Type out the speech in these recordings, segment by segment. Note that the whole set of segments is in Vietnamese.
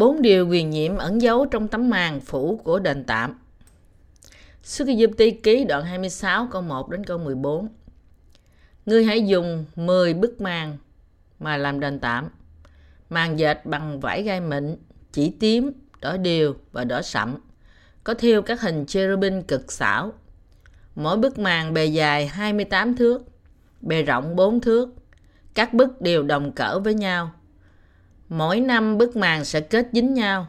Bốn điều quyền nhiệm ẩn giấu trong tấm màn phủ của đền tạm. Xuất Ai Ti ký đoạn 26 câu 1 đến câu 14. Ngươi hãy dùng 10 bức màn mà làm đền tạm. Màn dệt bằng vải gai mịn, chỉ tím, đỏ điều và đỏ sậm. Có thiêu các hình cherubin cực xảo. Mỗi bức màn bề dài 28 thước, bề rộng 4 thước. Các bức đều đồng cỡ với nhau. Mỗi năm bức màn sẽ kết dính nhau.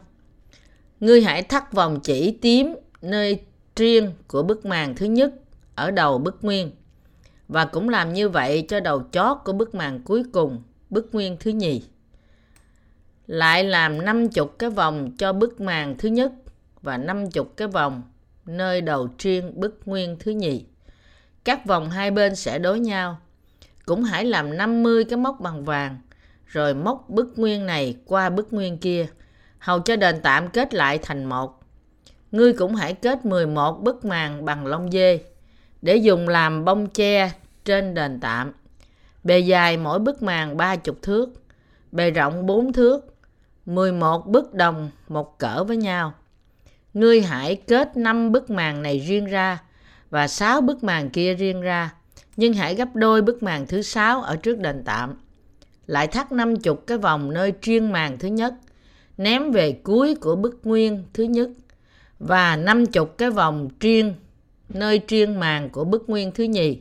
Ngươi hãy thắt vòng chỉ tím nơi riêng của bức màn thứ nhất ở đầu bức nguyên và cũng làm như vậy cho đầu chót của bức màn cuối cùng, bức nguyên thứ nhì. Lại làm 50 cái vòng cho bức màn thứ nhất và 50 cái vòng nơi đầu riêng bức nguyên thứ nhì. Các vòng hai bên sẽ đối nhau. Cũng hãy làm 50 cái móc bằng vàng, rồi móc bức nguyên này qua bức nguyên kia, hầu cho đền tạm kết lại thành một. Ngươi cũng hãy kết 11 bức màn bằng lông dê để dùng làm bông che trên đền tạm. Bề dài mỗi bức màn 30 thước, bề rộng 4 thước, 11 bức đồng một cỡ với nhau. Ngươi hãy kết 5 bức màn này riêng ra và 6 bức màn kia riêng ra, nhưng hãy gấp đôi bức màn thứ 6 ở trước đền tạm. Lại thắt 50 cái vòng nơi chuyên màn thứ nhất, ném về cuối của bức nguyên thứ nhất và 50 cái vòng triên nơi triên màn của bức nguyên thứ nhì.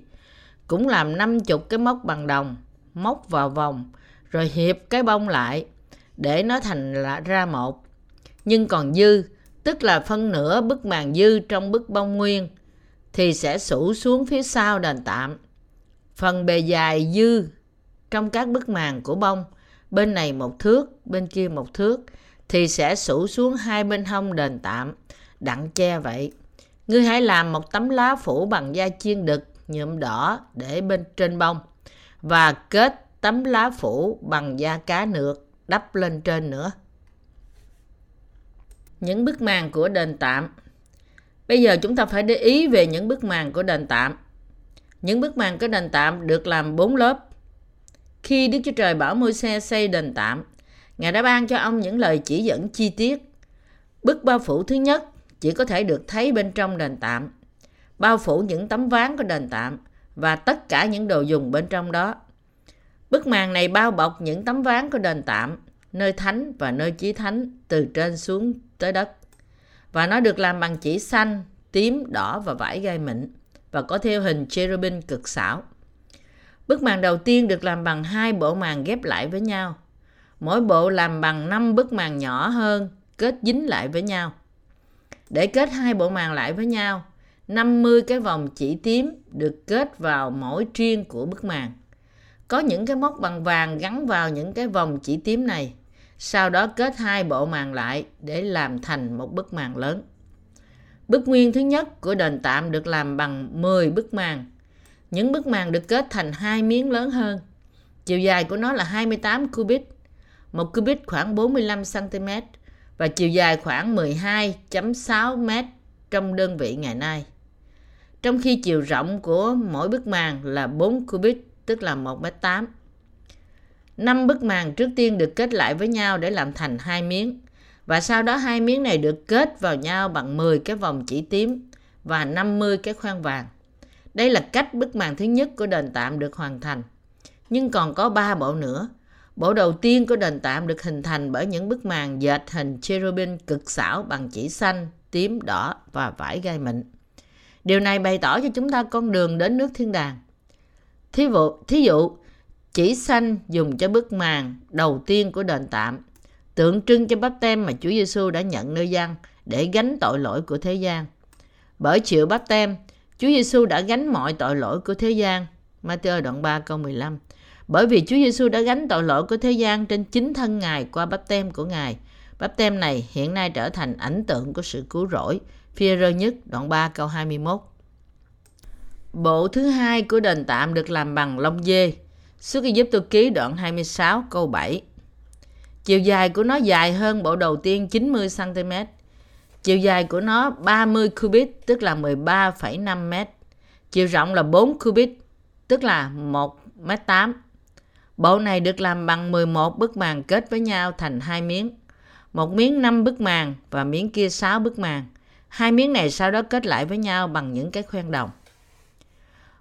Cũng làm 50 cái móc bằng đồng, móc vào vòng, rồi hiệp cái bông lại để nó thành ra một. Nhưng còn dư, tức là phân nửa bức màn dư trong bức bông nguyên, thì sẽ sủ xuống phía sau đền tạm. Phần bề dài dư trong các bức màn của bông, bên này một thước, bên kia một thước, thì sẽ sủ xuống hai bên hông đền tạm đặng che vậy. Ngươi hãy làm một tấm lá phủ bằng da chiên đực nhuộm đỏ để bên trên bông và kết tấm lá phủ bằng da cá nược đắp lên trên nữa. Những bức màn của đền tạm Bây giờ chúng ta phải để ý về những bức màn của đền tạm. Những bức màn của đền tạm được làm bốn lớp. Khi Đức Chúa Trời bảo môi xe xây đền tạm, Ngài đã ban cho ông những lời chỉ dẫn chi tiết. Bức bao phủ thứ nhất chỉ có thể được thấy bên trong đền tạm, bao phủ những tấm ván của đền tạm và tất cả những đồ dùng bên trong đó. Bức màn này bao bọc những tấm ván của đền tạm, nơi thánh và nơi chí thánh từ trên xuống tới đất. Và nó được làm bằng chỉ xanh, tím, đỏ và vải gai mịn và có theo hình cherubin cực xảo. Bức màn đầu tiên được làm bằng hai bộ màn ghép lại với nhau. Mỗi bộ làm bằng 5 bức màn nhỏ hơn, kết dính lại với nhau. Để kết hai bộ màn lại với nhau, 50 cái vòng chỉ tím được kết vào mỗi triên của bức màn. Có những cái móc bằng vàng gắn vào những cái vòng chỉ tím này. Sau đó kết hai bộ màn lại để làm thành một bức màn lớn. Bức nguyên thứ nhất của đền tạm được làm bằng 10 bức màn. Những bức màn được kết thành hai miếng lớn hơn. Chiều dài của nó là 28 cubit. Một cubit khoảng 45 cm và chiều dài khoảng 12.6 m trong đơn vị ngày nay. Trong khi chiều rộng của mỗi bức màn là 4 cubit, tức là 1m8. Năm bức màn trước tiên được kết lại với nhau để làm thành hai miếng. Và sau đó hai miếng này được kết vào nhau bằng 10 cái vòng chỉ tím và 50 cái khoan vàng. Đây là cách bức màn thứ nhất của đền tạm được hoàn thành. Nhưng còn có ba bộ nữa Bộ đầu tiên của đền tạm được hình thành bởi những bức màn dệt hình cherubim cực xảo bằng chỉ xanh, tím, đỏ và vải gai mịn. Điều này bày tỏ cho chúng ta con đường đến nước thiên đàng. Thí dụ, thí dụ chỉ xanh dùng cho bức màn đầu tiên của đền tạm, tượng trưng cho bắp tem mà Chúa Giêsu đã nhận nơi dân để gánh tội lỗi của thế gian. Bởi chịu bắp tem, Chúa Giêsu đã gánh mọi tội lỗi của thế gian. Matthew đoạn 3 câu 15 bởi vì Chúa Giêsu đã gánh tội lỗi của thế gian trên chính thân Ngài qua bắp tem của Ngài. Bắp tem này hiện nay trở thành ảnh tượng của sự cứu rỗi. phi rơ nhất, đoạn 3 câu 21. Bộ thứ hai của đền tạm được làm bằng lông dê. Xuất Ai tôi ký đoạn 26 câu 7. Chiều dài của nó dài hơn bộ đầu tiên 90 cm. Chiều dài của nó 30 cubit tức là 13,5 m. Chiều rộng là 4 cubit tức là 1 m 8 Bộ này được làm bằng 11 bức màn kết với nhau thành hai miếng. một miếng năm bức màn và miếng kia sáu bức màn Hai miếng này sau đó kết lại với nhau bằng những cái khoen đồng.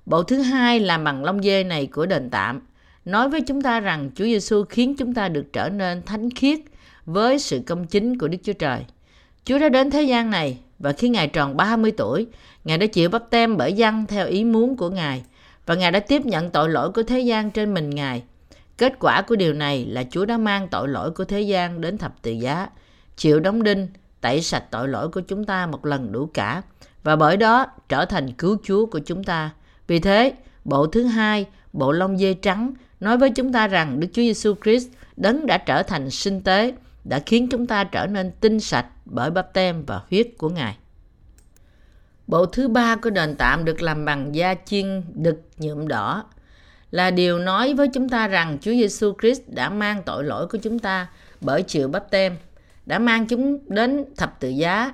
Bộ thứ hai làm bằng lông dê này của đền tạm nói với chúng ta rằng Chúa Giêsu khiến chúng ta được trở nên thánh khiết với sự công chính của Đức Chúa Trời. Chúa đã đến thế gian này và khi Ngài tròn 30 tuổi, Ngài đã chịu bắp tem bởi dân theo ý muốn của Ngài và Ngài đã tiếp nhận tội lỗi của thế gian trên mình Ngài. Kết quả của điều này là Chúa đã mang tội lỗi của thế gian đến thập tự giá, chịu đóng đinh, tẩy sạch tội lỗi của chúng ta một lần đủ cả và bởi đó trở thành cứu Chúa của chúng ta. Vì thế, bộ thứ hai, bộ lông dê trắng nói với chúng ta rằng Đức Chúa Giêsu Christ đấng đã trở thành sinh tế, đã khiến chúng ta trở nên tinh sạch bởi bắp tem và huyết của Ngài. Bộ thứ ba của đền tạm được làm bằng da chiên đực nhuộm đỏ là điều nói với chúng ta rằng Chúa Giêsu Christ đã mang tội lỗi của chúng ta bởi chịu bắp tem, đã mang chúng đến thập tự giá,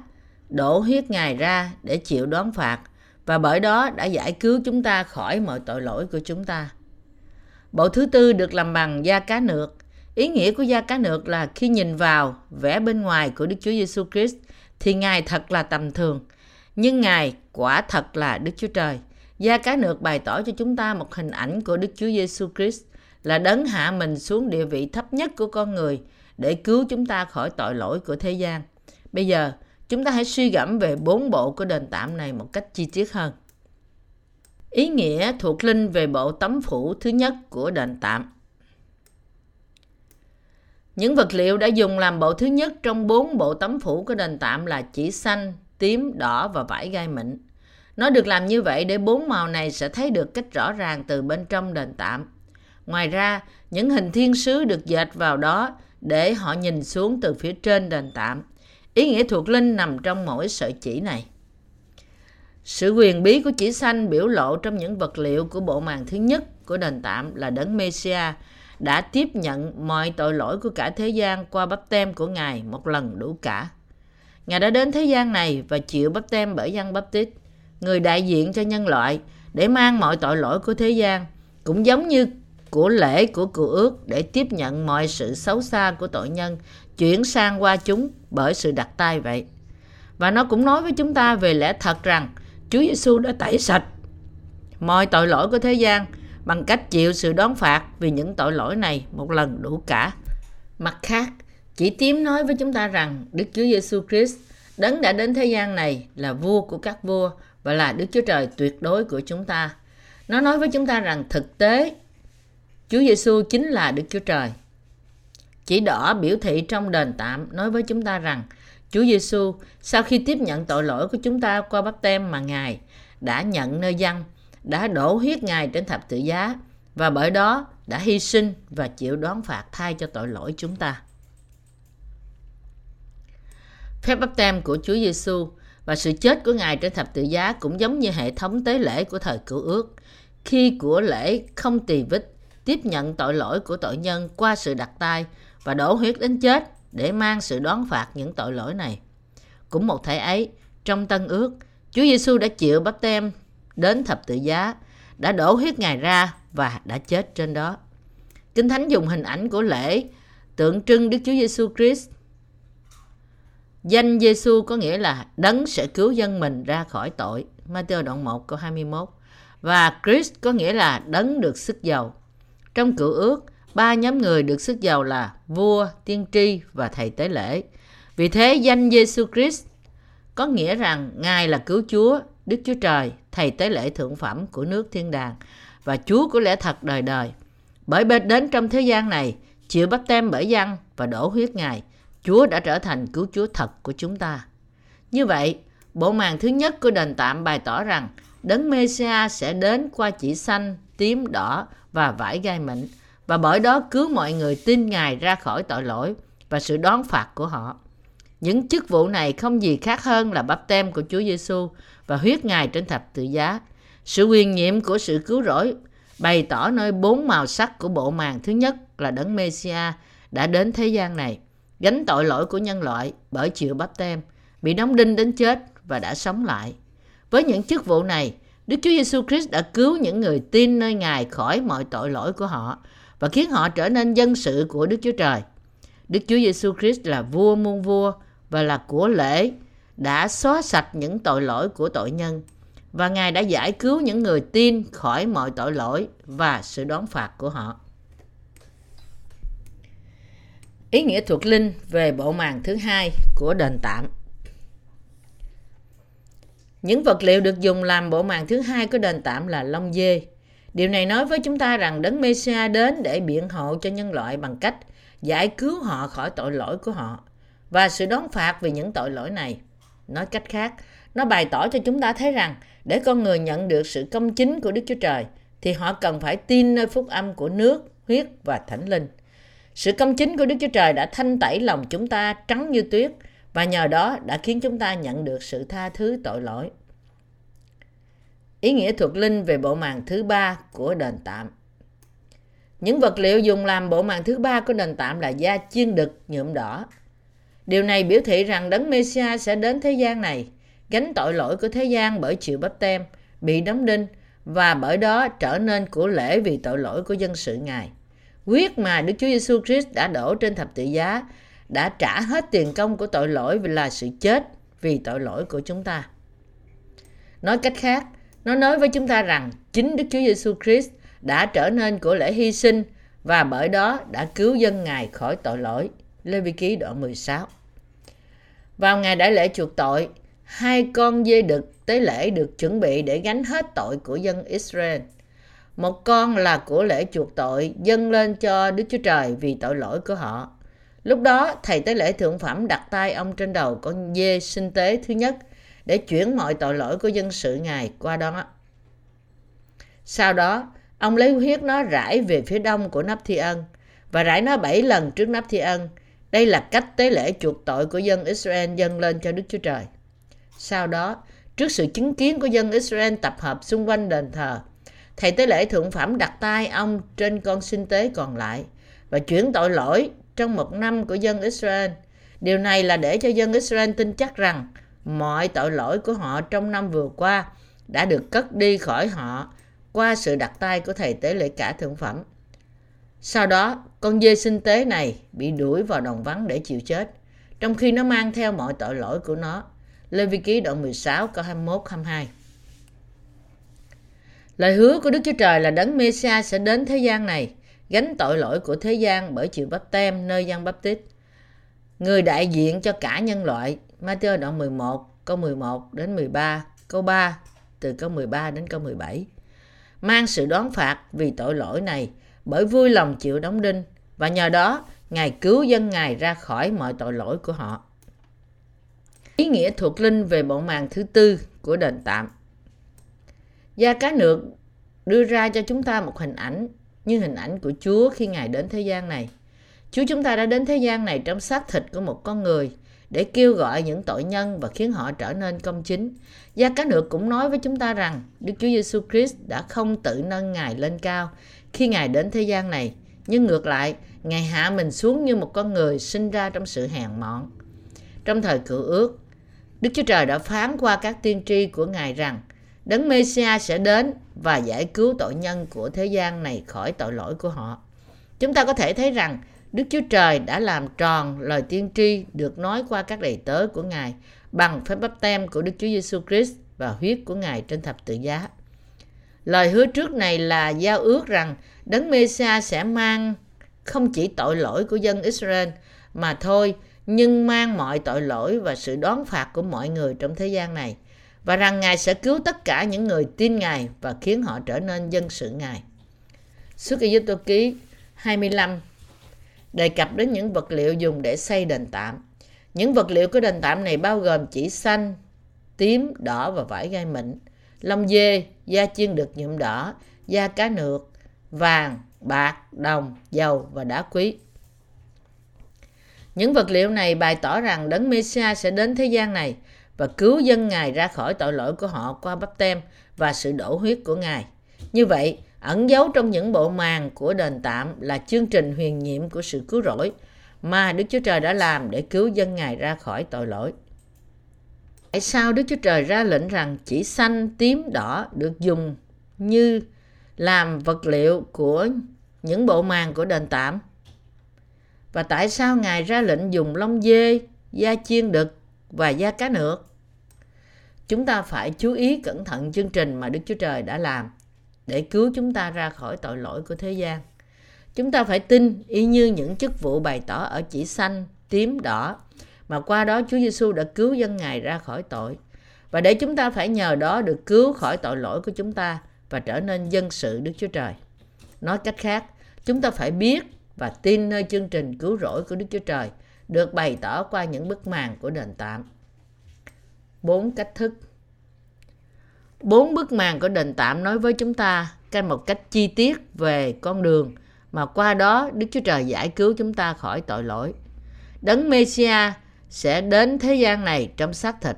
đổ huyết Ngài ra để chịu đón phạt và bởi đó đã giải cứu chúng ta khỏi mọi tội lỗi của chúng ta. Bộ thứ tư được làm bằng da cá nược. Ý nghĩa của da cá nược là khi nhìn vào vẻ bên ngoài của Đức Chúa Giêsu Christ thì Ngài thật là tầm thường, nhưng Ngài quả thật là Đức Chúa Trời. Da cá nược bày tỏ cho chúng ta một hình ảnh của Đức Chúa Giêsu Christ là đấng hạ mình xuống địa vị thấp nhất của con người để cứu chúng ta khỏi tội lỗi của thế gian. Bây giờ, chúng ta hãy suy gẫm về bốn bộ của đền tạm này một cách chi tiết hơn. Ý nghĩa thuộc linh về bộ tấm phủ thứ nhất của đền tạm. Những vật liệu đã dùng làm bộ thứ nhất trong bốn bộ tấm phủ của đền tạm là chỉ xanh, tím, đỏ và vải gai mịn. Nó được làm như vậy để bốn màu này sẽ thấy được cách rõ ràng từ bên trong đền tạm. Ngoài ra, những hình thiên sứ được dệt vào đó để họ nhìn xuống từ phía trên đền tạm. Ý nghĩa thuộc linh nằm trong mỗi sợi chỉ này. Sự quyền bí của chỉ xanh biểu lộ trong những vật liệu của bộ màn thứ nhất của đền tạm là đấng Messiah đã tiếp nhận mọi tội lỗi của cả thế gian qua bắp tem của Ngài một lần đủ cả. Ngài đã đến thế gian này và chịu bắp tem bởi dân bắp tít, người đại diện cho nhân loại để mang mọi tội lỗi của thế gian, cũng giống như của lễ của cựu ước để tiếp nhận mọi sự xấu xa của tội nhân chuyển sang qua chúng bởi sự đặt tay vậy. Và nó cũng nói với chúng ta về lẽ thật rằng Chúa Giêsu đã tẩy sạch mọi tội lỗi của thế gian bằng cách chịu sự đón phạt vì những tội lỗi này một lần đủ cả. Mặt khác, chỉ tím nói với chúng ta rằng Đức Chúa Giêsu Christ đấng đã đến thế gian này là vua của các vua và là Đức Chúa Trời tuyệt đối của chúng ta. Nó nói với chúng ta rằng thực tế Chúa Giêsu chính là Đức Chúa Trời. Chỉ đỏ biểu thị trong đền tạm nói với chúng ta rằng Chúa Giêsu sau khi tiếp nhận tội lỗi của chúng ta qua bắp tem mà Ngài đã nhận nơi dân, đã đổ huyết Ngài trên thập tự giá và bởi đó đã hy sinh và chịu đón phạt thay cho tội lỗi chúng ta. Phép bắp tem của Chúa Giêsu và sự chết của Ngài trên thập tự giá cũng giống như hệ thống tế lễ của thời cựu ước. Khi của lễ không tỳ vết tiếp nhận tội lỗi của tội nhân qua sự đặt tay và đổ huyết đến chết để mang sự đoán phạt những tội lỗi này. Cũng một thể ấy, trong Tân Ước, Chúa Giêsu đã chịu bắp tem đến thập tự giá, đã đổ huyết Ngài ra và đã chết trên đó. Kinh Thánh dùng hình ảnh của lễ tượng trưng Đức Chúa Giêsu Christ. Danh Giêsu có nghĩa là đấng sẽ cứu dân mình ra khỏi tội. Matthew đoạn 1 câu 21. Và Christ có nghĩa là đấng được sức giàu. Trong cựu ước, ba nhóm người được sức giàu là vua, tiên tri và thầy tế lễ. Vì thế danh Giêsu Christ có nghĩa rằng Ngài là cứu Chúa, Đức Chúa Trời, thầy tế lễ thượng phẩm của nước thiên đàng và Chúa của lẽ thật đời đời. Bởi bên đến trong thế gian này, chịu bắp tem bởi dân và đổ huyết Ngài, Chúa đã trở thành cứu Chúa thật của chúng ta. Như vậy, bộ màn thứ nhất của đền tạm bày tỏ rằng Đấng messiah sẽ đến qua chỉ xanh, tím, đỏ và vải gai mịn và bởi đó cứu mọi người tin Ngài ra khỏi tội lỗi và sự đón phạt của họ. Những chức vụ này không gì khác hơn là bắp tem của Chúa Giêsu và huyết Ngài trên thập tự giá. Sự quyền nhiệm của sự cứu rỗi bày tỏ nơi bốn màu sắc của bộ màng thứ nhất là đấng Messia đã đến thế gian này, gánh tội lỗi của nhân loại bởi chịu bắp tem, bị đóng đinh đến chết và đã sống lại. Với những chức vụ này, Đức Chúa Giêsu Christ đã cứu những người tin nơi Ngài khỏi mọi tội lỗi của họ và khiến họ trở nên dân sự của Đức Chúa Trời. Đức Chúa Giêsu Christ là vua muôn vua và là của lễ đã xóa sạch những tội lỗi của tội nhân, và Ngài đã giải cứu những người tin khỏi mọi tội lỗi và sự đón phạt của họ. Ý nghĩa thuộc linh về bộ màn thứ hai của đền tạm Những vật liệu được dùng làm bộ màn thứ hai của đền tạm là lông dê. Điều này nói với chúng ta rằng Đấng Mêsia đến để biện hộ cho nhân loại bằng cách giải cứu họ khỏi tội lỗi của họ và sự đón phạt vì những tội lỗi này. Nói cách khác, nó bày tỏ cho chúng ta thấy rằng để con người nhận được sự công chính của Đức Chúa Trời thì họ cần phải tin nơi phúc âm của nước, huyết và thánh linh. Sự công chính của Đức Chúa Trời đã thanh tẩy lòng chúng ta trắng như tuyết và nhờ đó đã khiến chúng ta nhận được sự tha thứ tội lỗi. Ý nghĩa thuộc linh về bộ màn thứ ba của đền tạm Những vật liệu dùng làm bộ màn thứ ba của đền tạm là da chiên đực nhuộm đỏ. Điều này biểu thị rằng Đấng Mêsia sẽ đến thế gian này, gánh tội lỗi của thế gian bởi chịu bắp tem, bị đóng đinh và bởi đó trở nên của lễ vì tội lỗi của dân sự Ngài. Quyết mà Đức Chúa Giêsu Christ đã đổ trên thập tự giá đã trả hết tiền công của tội lỗi vì là sự chết vì tội lỗi của chúng ta. Nói cách khác, nó nói với chúng ta rằng chính Đức Chúa Giêsu Christ đã trở nên của lễ hy sinh và bởi đó đã cứu dân Ngài khỏi tội lỗi. Lê Vi Ký đoạn 16 Vào ngày đại lễ chuộc tội, hai con dê đực tế lễ được chuẩn bị để gánh hết tội của dân Israel. Một con là của lễ chuộc tội dâng lên cho Đức Chúa Trời vì tội lỗi của họ. Lúc đó, thầy tế lễ thượng phẩm đặt tay ông trên đầu con dê sinh tế thứ nhất để chuyển mọi tội lỗi của dân sự Ngài qua đó. Sau đó, ông lấy huyết nó rải về phía đông của nắp thi ân và rải nó bảy lần trước nắp thi ân. Đây là cách tế lễ chuộc tội của dân Israel dâng lên cho Đức Chúa Trời. Sau đó, trước sự chứng kiến của dân Israel tập hợp xung quanh đền thờ, thầy tế lễ thượng phẩm đặt tay ông trên con sinh tế còn lại và chuyển tội lỗi trong một năm của dân Israel. Điều này là để cho dân Israel tin chắc rằng mọi tội lỗi của họ trong năm vừa qua đã được cất đi khỏi họ qua sự đặt tay của thầy tế lễ cả thượng phẩm. Sau đó, con dê sinh tế này bị đuổi vào đồng vắng để chịu chết, trong khi nó mang theo mọi tội lỗi của nó. Lê Vi Ký đoạn 16 câu 21 22. Lời hứa của Đức Chúa Trời là đấng Messiah sẽ đến thế gian này, gánh tội lỗi của thế gian bởi chịu bắp tem nơi dân bắp tít. Người đại diện cho cả nhân loại, Matthew đoạn 11, câu 11 đến 13, câu 3, từ câu 13 đến câu 17. Mang sự đoán phạt vì tội lỗi này bởi vui lòng chịu đóng đinh, và nhờ đó, Ngài cứu dân Ngài ra khỏi mọi tội lỗi của họ. Ý nghĩa thuộc linh về bộ màn thứ tư của đền tạm. gia cá nược đưa ra cho chúng ta một hình ảnh như hình ảnh của Chúa khi Ngài đến thế gian này. Chúa chúng ta đã đến thế gian này trong xác thịt của một con người để kêu gọi những tội nhân và khiến họ trở nên công chính. Gia Cá Nược cũng nói với chúng ta rằng Đức Chúa Giêsu Christ đã không tự nâng Ngài lên cao khi Ngài đến thế gian này, nhưng ngược lại, Ngài hạ mình xuống như một con người sinh ra trong sự hèn mọn. Trong thời cựu ước, Đức Chúa Trời đã phán qua các tiên tri của Ngài rằng Đấng messiah sẽ đến và giải cứu tội nhân của thế gian này khỏi tội lỗi của họ. Chúng ta có thể thấy rằng Đức Chúa Trời đã làm tròn lời tiên tri được nói qua các đầy tớ của Ngài bằng phép bắp tem của Đức Chúa Giêsu Christ và huyết của Ngài trên thập tự giá. Lời hứa trước này là giao ước rằng Đấng Mêsia sẽ mang không chỉ tội lỗi của dân Israel mà thôi, nhưng mang mọi tội lỗi và sự đón phạt của mọi người trong thế gian này và rằng Ngài sẽ cứu tất cả những người tin Ngài và khiến họ trở nên dân sự Ngài. Xuất Ai Tô ký 25 đề cập đến những vật liệu dùng để xây đền tạm. Những vật liệu của đền tạm này bao gồm chỉ xanh, tím, đỏ và vải gai mịn, lông dê, da chiên được nhuộm đỏ, da cá nược, vàng, bạc, đồng, dầu và đá quý. Những vật liệu này bày tỏ rằng Đấng Mêsia sẽ đến thế gian này và cứu dân Ngài ra khỏi tội lỗi của họ qua bắp tem và sự đổ huyết của Ngài. Như vậy, ẩn giấu trong những bộ màn của đền tạm là chương trình huyền nhiệm của sự cứu rỗi mà Đức Chúa Trời đã làm để cứu dân Ngài ra khỏi tội lỗi. Tại sao Đức Chúa Trời ra lệnh rằng chỉ xanh, tím, đỏ được dùng như làm vật liệu của những bộ màn của đền tạm? Và tại sao Ngài ra lệnh dùng lông dê, da chiên đực và da cá nược? Chúng ta phải chú ý cẩn thận chương trình mà Đức Chúa Trời đã làm để cứu chúng ta ra khỏi tội lỗi của thế gian. Chúng ta phải tin y như những chức vụ bày tỏ ở chỉ xanh, tím, đỏ mà qua đó Chúa Giêsu đã cứu dân Ngài ra khỏi tội. Và để chúng ta phải nhờ đó được cứu khỏi tội lỗi của chúng ta và trở nên dân sự Đức Chúa Trời. Nói cách khác, chúng ta phải biết và tin nơi chương trình cứu rỗi của Đức Chúa Trời được bày tỏ qua những bức màn của đền tạm. Bốn cách thức Bốn bức màn của đền tạm nói với chúng ta một cách chi tiết về con đường mà qua đó Đức Chúa Trời giải cứu chúng ta khỏi tội lỗi. Đấng Mêsia sẽ đến thế gian này trong xác thịt,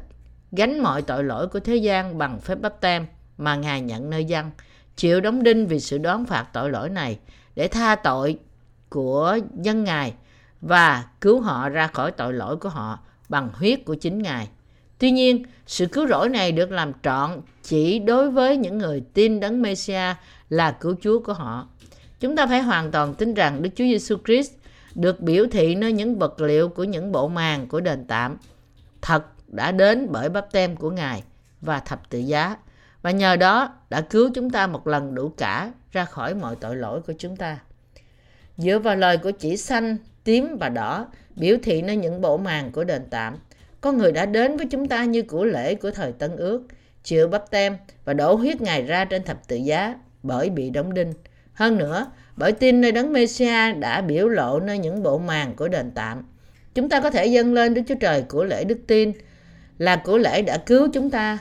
gánh mọi tội lỗi của thế gian bằng phép bắp tem mà Ngài nhận nơi dân, chịu đóng đinh vì sự đón phạt tội lỗi này để tha tội của dân Ngài và cứu họ ra khỏi tội lỗi của họ bằng huyết của chính Ngài. Tuy nhiên, sự cứu rỗi này được làm trọn chỉ đối với những người tin đấng Messiah là cứu Chúa của họ. Chúng ta phải hoàn toàn tin rằng Đức Chúa Giêsu Christ được biểu thị nơi những vật liệu của những bộ màn của đền tạm thật đã đến bởi bắp tem của Ngài và thập tự giá và nhờ đó đã cứu chúng ta một lần đủ cả ra khỏi mọi tội lỗi của chúng ta. Dựa vào lời của chỉ xanh, tím và đỏ biểu thị nơi những bộ màn của đền tạm, con người đã đến với chúng ta như của lễ của thời Tân Ước, chịu bắp tem và đổ huyết Ngài ra trên thập tự giá bởi bị đóng đinh. Hơn nữa, bởi tin nơi đấng Mêsia đã biểu lộ nơi những bộ màng của đền tạm. Chúng ta có thể dâng lên Đức Chúa Trời của lễ đức tin là của lễ đã cứu chúng ta.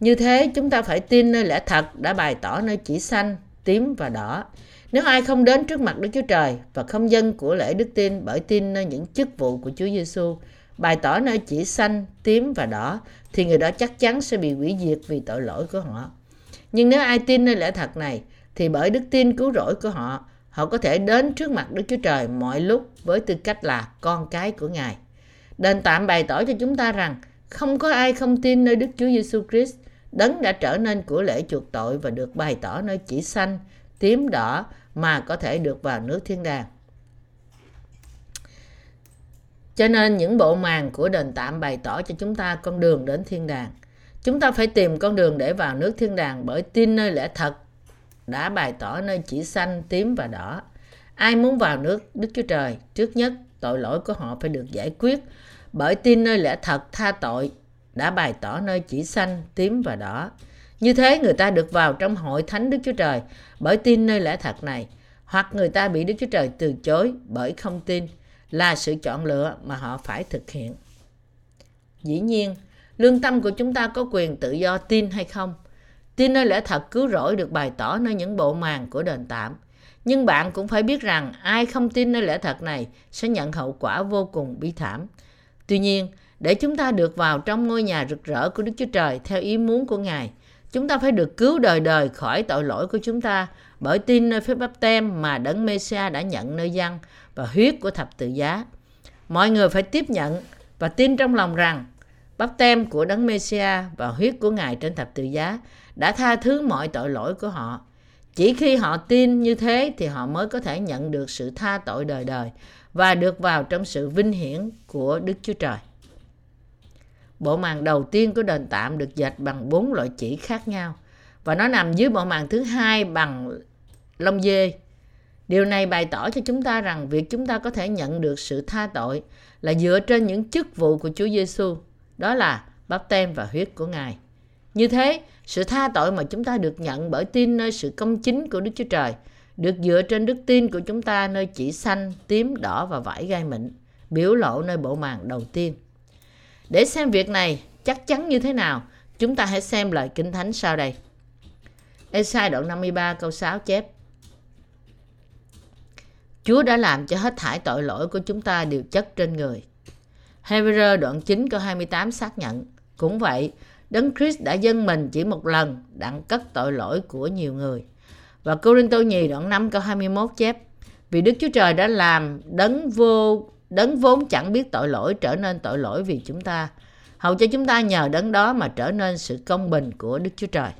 Như thế, chúng ta phải tin nơi lẽ thật đã bày tỏ nơi chỉ xanh, tím và đỏ. Nếu ai không đến trước mặt Đức Chúa Trời và không dâng của lễ đức tin bởi tin nơi những chức vụ của Chúa Giêsu, bày tỏ nơi chỉ xanh, tím và đỏ, thì người đó chắc chắn sẽ bị hủy diệt vì tội lỗi của họ. Nhưng nếu ai tin nơi lẽ thật này, thì bởi đức tin cứu rỗi của họ, họ có thể đến trước mặt Đức Chúa Trời mọi lúc với tư cách là con cái của Ngài. Đền tạm bày tỏ cho chúng ta rằng không có ai không tin nơi Đức Chúa Giêsu Christ, đấng đã trở nên của lễ chuộc tội và được bày tỏ nơi chỉ xanh, tím đỏ mà có thể được vào nước thiên đàng. Cho nên những bộ màn của đền tạm bày tỏ cho chúng ta con đường đến thiên đàng. Chúng ta phải tìm con đường để vào nước thiên đàng bởi tin nơi lẽ thật đã bày tỏ nơi chỉ xanh, tím và đỏ. Ai muốn vào nước Đức Chúa Trời, trước nhất tội lỗi của họ phải được giải quyết bởi tin nơi lẽ thật tha tội đã bày tỏ nơi chỉ xanh, tím và đỏ. Như thế người ta được vào trong hội thánh Đức Chúa Trời bởi tin nơi lẽ thật này, hoặc người ta bị Đức Chúa Trời từ chối bởi không tin là sự chọn lựa mà họ phải thực hiện. Dĩ nhiên, lương tâm của chúng ta có quyền tự do tin hay không. Tin nơi lẽ thật cứu rỗi được bày tỏ nơi những bộ màn của đền tạm. Nhưng bạn cũng phải biết rằng ai không tin nơi lẽ thật này sẽ nhận hậu quả vô cùng bi thảm. Tuy nhiên, để chúng ta được vào trong ngôi nhà rực rỡ của Đức Chúa Trời theo ý muốn của Ngài, chúng ta phải được cứu đời đời khỏi tội lỗi của chúng ta bởi tin nơi phép báp tem mà Đấng Mêsia đã nhận nơi dân và huyết của thập tự giá. Mọi người phải tiếp nhận và tin trong lòng rằng báp tem của Đấng Mêsia và huyết của Ngài trên thập tự giá đã tha thứ mọi tội lỗi của họ. Chỉ khi họ tin như thế thì họ mới có thể nhận được sự tha tội đời đời và được vào trong sự vinh hiển của Đức Chúa Trời. Bộ màn đầu tiên của đền tạm được dệt bằng bốn loại chỉ khác nhau và nó nằm dưới bộ màn thứ hai bằng lông dê. Điều này bày tỏ cho chúng ta rằng việc chúng ta có thể nhận được sự tha tội là dựa trên những chức vụ của Chúa Giêsu, đó là bắp tem và huyết của Ngài. Như thế, sự tha tội mà chúng ta được nhận bởi tin nơi sự công chính của Đức Chúa Trời được dựa trên đức tin của chúng ta nơi chỉ xanh, tím, đỏ và vải gai mịn, biểu lộ nơi bộ màn đầu tiên. Để xem việc này chắc chắn như thế nào, chúng ta hãy xem lời Kinh Thánh sau đây. Esai đoạn 53 câu 6 chép Chúa đã làm cho hết thải tội lỗi của chúng ta đều chất trên người. Hebrew đoạn 9 câu 28 xác nhận. Cũng vậy, Đấng Christ đã dâng mình chỉ một lần đặng cất tội lỗi của nhiều người. Và Corinto Nhì đoạn 5 câu 21 chép Vì Đức Chúa Trời đã làm đấng vô đấng vốn chẳng biết tội lỗi trở nên tội lỗi vì chúng ta. Hầu cho chúng ta nhờ đấng đó mà trở nên sự công bình của Đức Chúa Trời.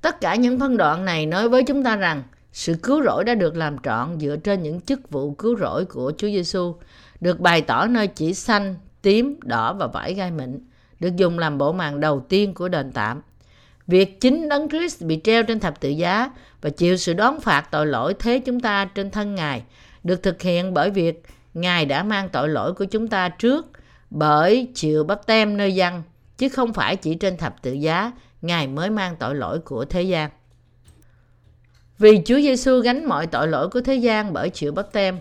Tất cả những phân đoạn này nói với chúng ta rằng Sự cứu rỗi đã được làm trọn dựa trên những chức vụ cứu rỗi của Chúa Giêsu, được bày tỏ nơi chỉ xanh, tím, đỏ và vải gai mịn, được dùng làm bộ màn đầu tiên của đền tạm. Việc chính Đấng Christ bị treo trên thập tự giá và chịu sự đón phạt tội lỗi thế chúng ta trên thân Ngài được thực hiện bởi việc Ngài đã mang tội lỗi của chúng ta trước bởi chịu bắp tem nơi dân, chứ không phải chỉ trên thập tự giá Ngài mới mang tội lỗi của thế gian. Vì Chúa Giêsu gánh mọi tội lỗi của thế gian bởi chịu bắp tem,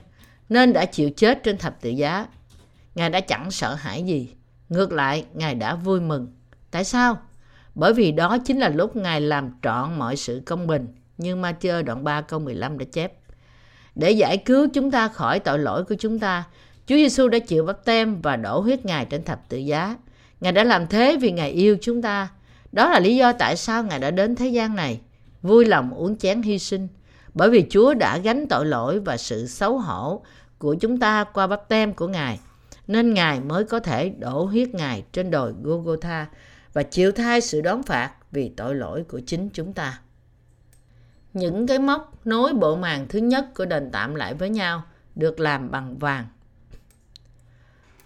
nên đã chịu chết trên thập tự giá. Ngài đã chẳng sợ hãi gì. Ngược lại, Ngài đã vui mừng. Tại sao? Bởi vì đó chính là lúc Ngài làm trọn mọi sự công bình, như Matthew đoạn 3 câu 15 đã chép. Để giải cứu chúng ta khỏi tội lỗi của chúng ta, Chúa Giêsu đã chịu bắp tem và đổ huyết Ngài trên thập tự giá. Ngài đã làm thế vì Ngài yêu chúng ta. Đó là lý do tại sao Ngài đã đến thế gian này, vui lòng uống chén hy sinh. Bởi vì Chúa đã gánh tội lỗi và sự xấu hổ của chúng ta qua bắp tem của Ngài, nên Ngài mới có thể đổ huyết Ngài trên đồi Golgotha và chịu thay sự đón phạt vì tội lỗi của chính chúng ta. Những cái móc nối bộ màng thứ nhất của đền tạm lại với nhau được làm bằng vàng.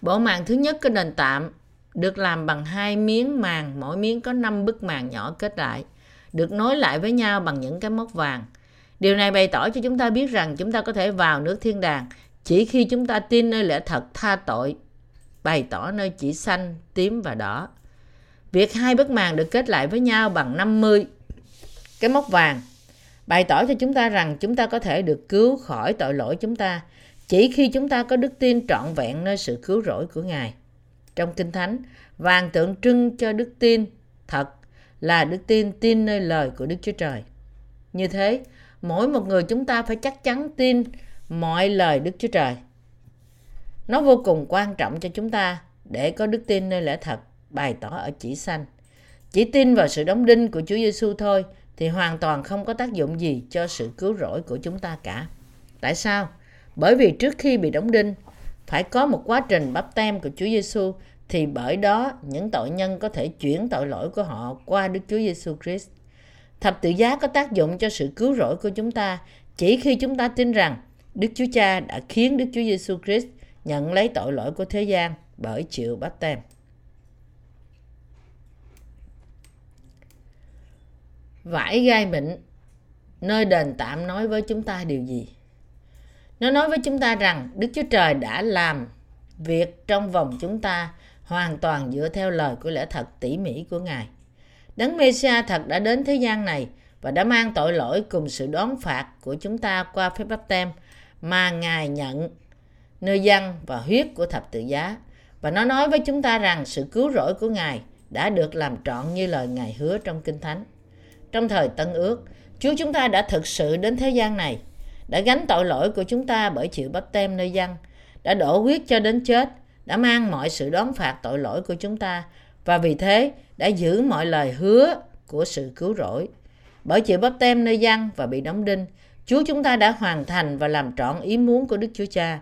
Bộ màng thứ nhất của đền tạm được làm bằng hai miếng màng, mỗi miếng có 5 bức màng nhỏ kết lại, được nối lại với nhau bằng những cái móc vàng. Điều này bày tỏ cho chúng ta biết rằng chúng ta có thể vào nước thiên đàng chỉ khi chúng ta tin nơi lẽ thật tha tội, bày tỏ nơi chỉ xanh, tím và đỏ. Việc hai bức màng được kết lại với nhau bằng 50 cái móc vàng bày tỏ cho chúng ta rằng chúng ta có thể được cứu khỏi tội lỗi chúng ta chỉ khi chúng ta có đức tin trọn vẹn nơi sự cứu rỗi của Ngài. Trong Kinh Thánh, vàng tượng trưng cho đức tin thật là đức tin tin nơi lời của Đức Chúa Trời. Như thế, mỗi một người chúng ta phải chắc chắn tin mọi lời Đức Chúa Trời. Nó vô cùng quan trọng cho chúng ta để có đức tin nơi lẽ thật bày tỏ ở chỉ xanh. Chỉ tin vào sự đóng đinh của Chúa Giêsu thôi thì hoàn toàn không có tác dụng gì cho sự cứu rỗi của chúng ta cả. Tại sao? Bởi vì trước khi bị đóng đinh, phải có một quá trình bắp tem của Chúa Giêsu thì bởi đó những tội nhân có thể chuyển tội lỗi của họ qua Đức Chúa Giêsu Christ. Thập tự giá có tác dụng cho sự cứu rỗi của chúng ta chỉ khi chúng ta tin rằng Đức Chúa Cha đã khiến Đức Chúa Giêsu Christ nhận lấy tội lỗi của thế gian bởi chịu bắp tem. Vải gai mịn, nơi đền tạm nói với chúng ta điều gì? Nó nói với chúng ta rằng Đức Chúa Trời đã làm việc trong vòng chúng ta hoàn toàn dựa theo lời của lẽ thật tỉ mỉ của Ngài. Đấng Mêsia thật đã đến thế gian này và đã mang tội lỗi cùng sự đón phạt của chúng ta qua phép bắp tem mà Ngài nhận nơi dân và huyết của thập tự giá. Và nó nói với chúng ta rằng sự cứu rỗi của Ngài đã được làm trọn như lời Ngài hứa trong Kinh Thánh. Trong thời Tân Ước, Chúa chúng ta đã thực sự đến thế gian này, đã gánh tội lỗi của chúng ta bởi chịu bắp tem nơi dân, đã đổ huyết cho đến chết, đã mang mọi sự đón phạt tội lỗi của chúng ta và vì thế đã giữ mọi lời hứa của sự cứu rỗi. Bởi chịu bắp tem nơi dân và bị đóng đinh, Chúa chúng ta đã hoàn thành và làm trọn ý muốn của Đức Chúa Cha.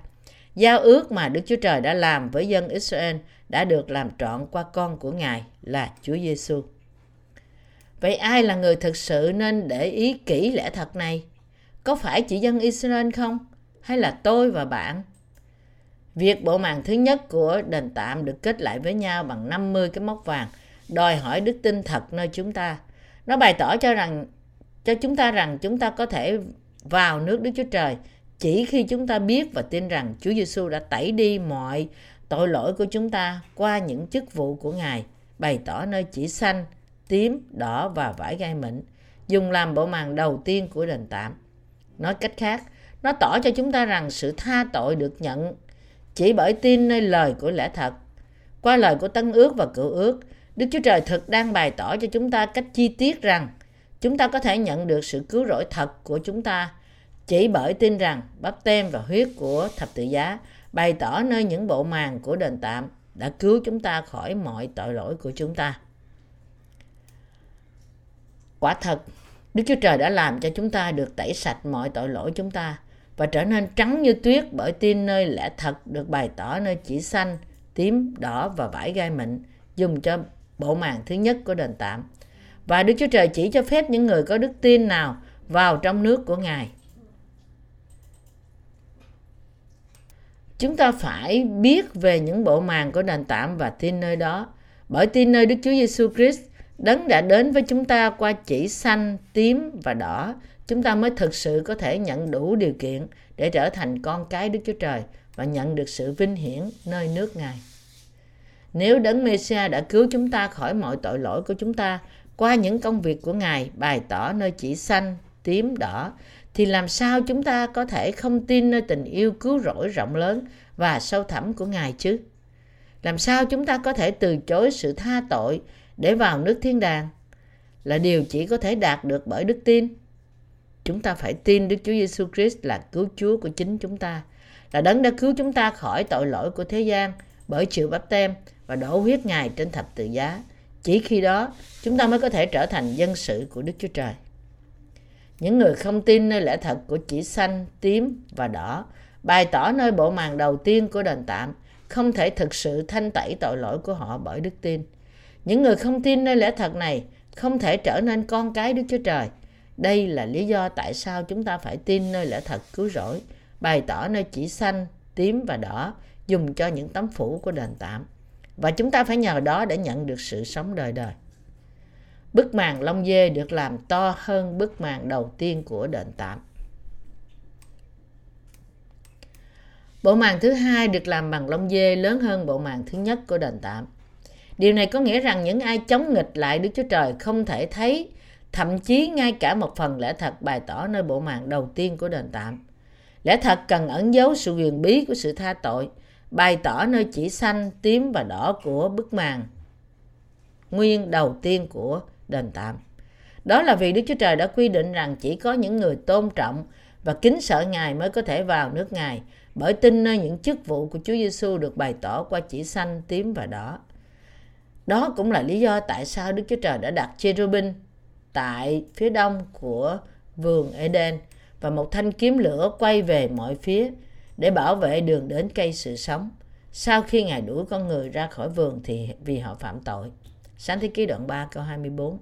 Giao ước mà Đức Chúa Trời đã làm với dân Israel đã được làm trọn qua con của Ngài là Chúa Giêsu. Vậy ai là người thực sự nên để ý kỹ lẽ thật này? Có phải chỉ dân Israel không? Hay là tôi và bạn? Việc bộ màn thứ nhất của đền tạm được kết lại với nhau bằng 50 cái móc vàng đòi hỏi đức tin thật nơi chúng ta. Nó bày tỏ cho rằng, cho chúng ta rằng chúng ta có thể vào nước Đức Chúa Trời chỉ khi chúng ta biết và tin rằng Chúa Giêsu đã tẩy đi mọi tội lỗi của chúng ta qua những chức vụ của Ngài, bày tỏ nơi chỉ xanh, tím, đỏ và vải gai mịn, dùng làm bộ màn đầu tiên của đền tạm. Nói cách khác, nó tỏ cho chúng ta rằng sự tha tội được nhận chỉ bởi tin nơi lời của lẽ thật. Qua lời của Tân ước và Cựu ước, Đức Chúa Trời thực đang bày tỏ cho chúng ta cách chi tiết rằng chúng ta có thể nhận được sự cứu rỗi thật của chúng ta chỉ bởi tin rằng bắp tem và huyết của thập tự giá bày tỏ nơi những bộ màn của đền tạm đã cứu chúng ta khỏi mọi tội lỗi của chúng ta. Quả thật, Đức Chúa Trời đã làm cho chúng ta được tẩy sạch mọi tội lỗi chúng ta và trở nên trắng như tuyết bởi tin nơi lẽ thật được bày tỏ nơi chỉ xanh, tím, đỏ và vải gai mịn dùng cho bộ màn thứ nhất của đền tạm. Và Đức Chúa Trời chỉ cho phép những người có đức tin nào vào trong nước của Ngài. Chúng ta phải biết về những bộ màn của đền tạm và tin nơi đó. Bởi tin nơi Đức Chúa Giêsu Christ, đấng đã đến với chúng ta qua chỉ xanh, tím và đỏ, chúng ta mới thực sự có thể nhận đủ điều kiện để trở thành con cái Đức Chúa Trời và nhận được sự vinh hiển nơi nước Ngài. Nếu Đấng Mêsia đã cứu chúng ta khỏi mọi tội lỗi của chúng ta qua những công việc của Ngài bày tỏ nơi chỉ xanh, tím, đỏ, thì làm sao chúng ta có thể không tin nơi tình yêu cứu rỗi rộng lớn và sâu thẳm của Ngài chứ? Làm sao chúng ta có thể từ chối sự tha tội để vào nước thiên đàng? Là điều chỉ có thể đạt được bởi đức tin. Chúng ta phải tin Đức Chúa Giêsu Christ là cứu Chúa của chính chúng ta, là đấng đã cứu chúng ta khỏi tội lỗi của thế gian bởi chịu bắp tem và đổ huyết Ngài trên thập tự giá. Chỉ khi đó, chúng ta mới có thể trở thành dân sự của Đức Chúa Trời. Những người không tin nơi lẽ thật của chỉ xanh, tím và đỏ, bày tỏ nơi bộ màn đầu tiên của đền tạm, không thể thực sự thanh tẩy tội lỗi của họ bởi đức tin. Những người không tin nơi lẽ thật này không thể trở nên con cái Đức Chúa Trời. Đây là lý do tại sao chúng ta phải tin nơi lẽ thật cứu rỗi, bày tỏ nơi chỉ xanh, tím và đỏ, dùng cho những tấm phủ của đền tạm. Và chúng ta phải nhờ đó để nhận được sự sống đời đời. Bức màn lông dê được làm to hơn bức màn đầu tiên của đền tạm. Bộ màn thứ hai được làm bằng lông dê lớn hơn bộ màn thứ nhất của đền tạm. Điều này có nghĩa rằng những ai chống nghịch lại Đức Chúa Trời không thể thấy, thậm chí ngay cả một phần lẽ thật bày tỏ nơi bộ màn đầu tiên của đền tạm. Lẽ thật cần ẩn giấu sự quyền bí của sự tha tội, bày tỏ nơi chỉ xanh, tím và đỏ của bức màn nguyên đầu tiên của đền tạm. Đó là vì Đức Chúa Trời đã quy định rằng chỉ có những người tôn trọng và kính sợ Ngài mới có thể vào nước Ngài, bởi tin nơi những chức vụ của Chúa Giêsu được bày tỏ qua chỉ xanh, tím và đỏ. Đó cũng là lý do tại sao Đức Chúa Trời đã đặt cherubin tại phía đông của vườn Eden và một thanh kiếm lửa quay về mọi phía để bảo vệ đường đến cây sự sống. Sau khi Ngài đuổi con người ra khỏi vườn thì vì họ phạm tội. Sáng thế ký đoạn 3 câu 24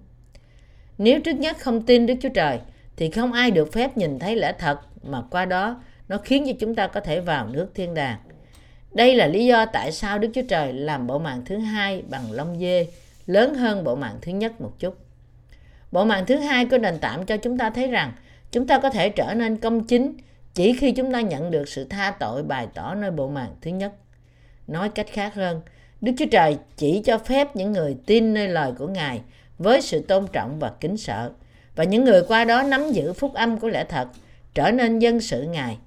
Nếu trước nhất không tin Đức Chúa Trời, thì không ai được phép nhìn thấy lẽ thật, mà qua đó nó khiến cho chúng ta có thể vào nước thiên đàng. Đây là lý do tại sao Đức Chúa Trời làm bộ màn thứ hai bằng lông dê, lớn hơn bộ màn thứ nhất một chút. Bộ màn thứ hai có nền tảng cho chúng ta thấy rằng, chúng ta có thể trở nên công chính chỉ khi chúng ta nhận được sự tha tội bày tỏ nơi bộ màn thứ nhất. Nói cách khác hơn, Đức Chúa Trời chỉ cho phép những người tin nơi lời của Ngài với sự tôn trọng và kính sợ và những người qua đó nắm giữ phúc âm của lẽ thật trở nên dân sự Ngài.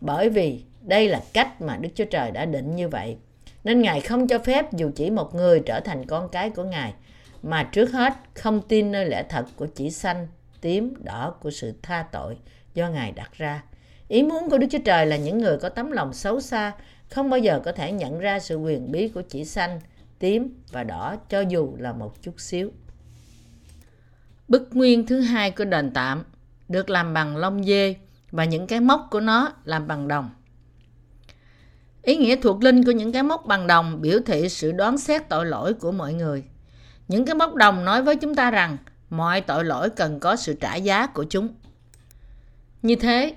Bởi vì đây là cách mà Đức Chúa Trời đã định như vậy. Nên Ngài không cho phép dù chỉ một người trở thành con cái của Ngài mà trước hết không tin nơi lẽ thật của chỉ xanh, tím, đỏ của sự tha tội do Ngài đặt ra. Ý muốn của Đức Chúa Trời là những người có tấm lòng xấu xa không bao giờ có thể nhận ra sự quyền bí của chỉ xanh, tím và đỏ cho dù là một chút xíu. Bức nguyên thứ hai của đền tạm được làm bằng lông dê và những cái móc của nó làm bằng đồng. Ý nghĩa thuộc linh của những cái móc bằng đồng biểu thị sự đoán xét tội lỗi của mọi người. Những cái móc đồng nói với chúng ta rằng mọi tội lỗi cần có sự trả giá của chúng. Như thế,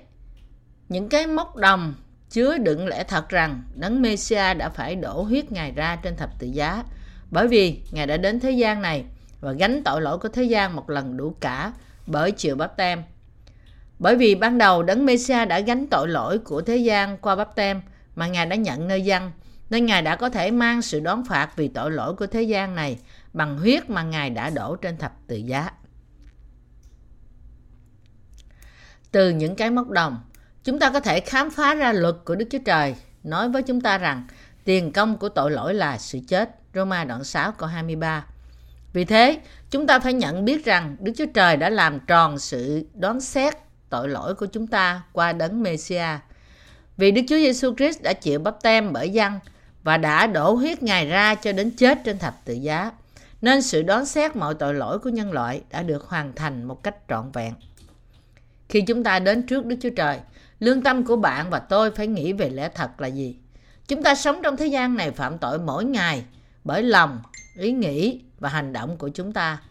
những cái móc đồng chứa đựng lẽ thật rằng đấng Messia đã phải đổ huyết Ngài ra trên thập tự giá bởi vì Ngài đã đến thế gian này và gánh tội lỗi của thế gian một lần đủ cả bởi chịu bắp tem. Bởi vì ban đầu đấng Messia đã gánh tội lỗi của thế gian qua bắp tem mà Ngài đã nhận nơi dân nên Ngài đã có thể mang sự đón phạt vì tội lỗi của thế gian này bằng huyết mà Ngài đã đổ trên thập tự giá. Từ những cái móc đồng, Chúng ta có thể khám phá ra luật của Đức Chúa Trời nói với chúng ta rằng tiền công của tội lỗi là sự chết. Roma đoạn 6 câu 23. Vì thế, chúng ta phải nhận biết rằng Đức Chúa Trời đã làm tròn sự đoán xét tội lỗi của chúng ta qua đấng messiah Vì Đức Chúa Giêsu Christ đã chịu bắp tem bởi dân và đã đổ huyết Ngài ra cho đến chết trên thập tự giá. Nên sự đoán xét mọi tội lỗi của nhân loại đã được hoàn thành một cách trọn vẹn. Khi chúng ta đến trước Đức Chúa Trời, Lương tâm của bạn và tôi phải nghĩ về lẽ thật là gì? Chúng ta sống trong thế gian này phạm tội mỗi ngày bởi lòng, ý nghĩ và hành động của chúng ta.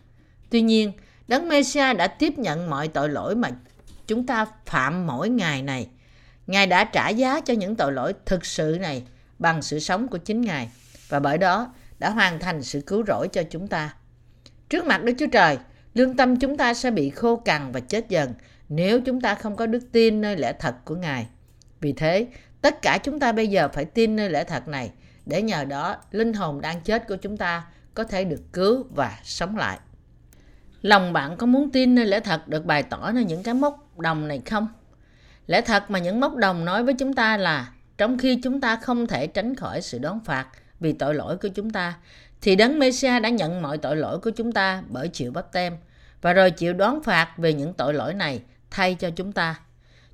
Tuy nhiên, Đấng Mêsia đã tiếp nhận mọi tội lỗi mà chúng ta phạm mỗi ngày này. Ngài đã trả giá cho những tội lỗi thực sự này bằng sự sống của chính Ngài và bởi đó đã hoàn thành sự cứu rỗi cho chúng ta. Trước mặt Đức Chúa Trời, lương tâm chúng ta sẽ bị khô cằn và chết dần nếu chúng ta không có đức tin nơi lẽ thật của Ngài. Vì thế, tất cả chúng ta bây giờ phải tin nơi lẽ thật này để nhờ đó linh hồn đang chết của chúng ta có thể được cứu và sống lại. Lòng bạn có muốn tin nơi lẽ thật được bày tỏ nơi những cái mốc đồng này không? Lẽ thật mà những mốc đồng nói với chúng ta là trong khi chúng ta không thể tránh khỏi sự đón phạt vì tội lỗi của chúng ta, thì Đấng Mêsia đã nhận mọi tội lỗi của chúng ta bởi chịu bắp tem và rồi chịu đón phạt về những tội lỗi này thay cho chúng ta.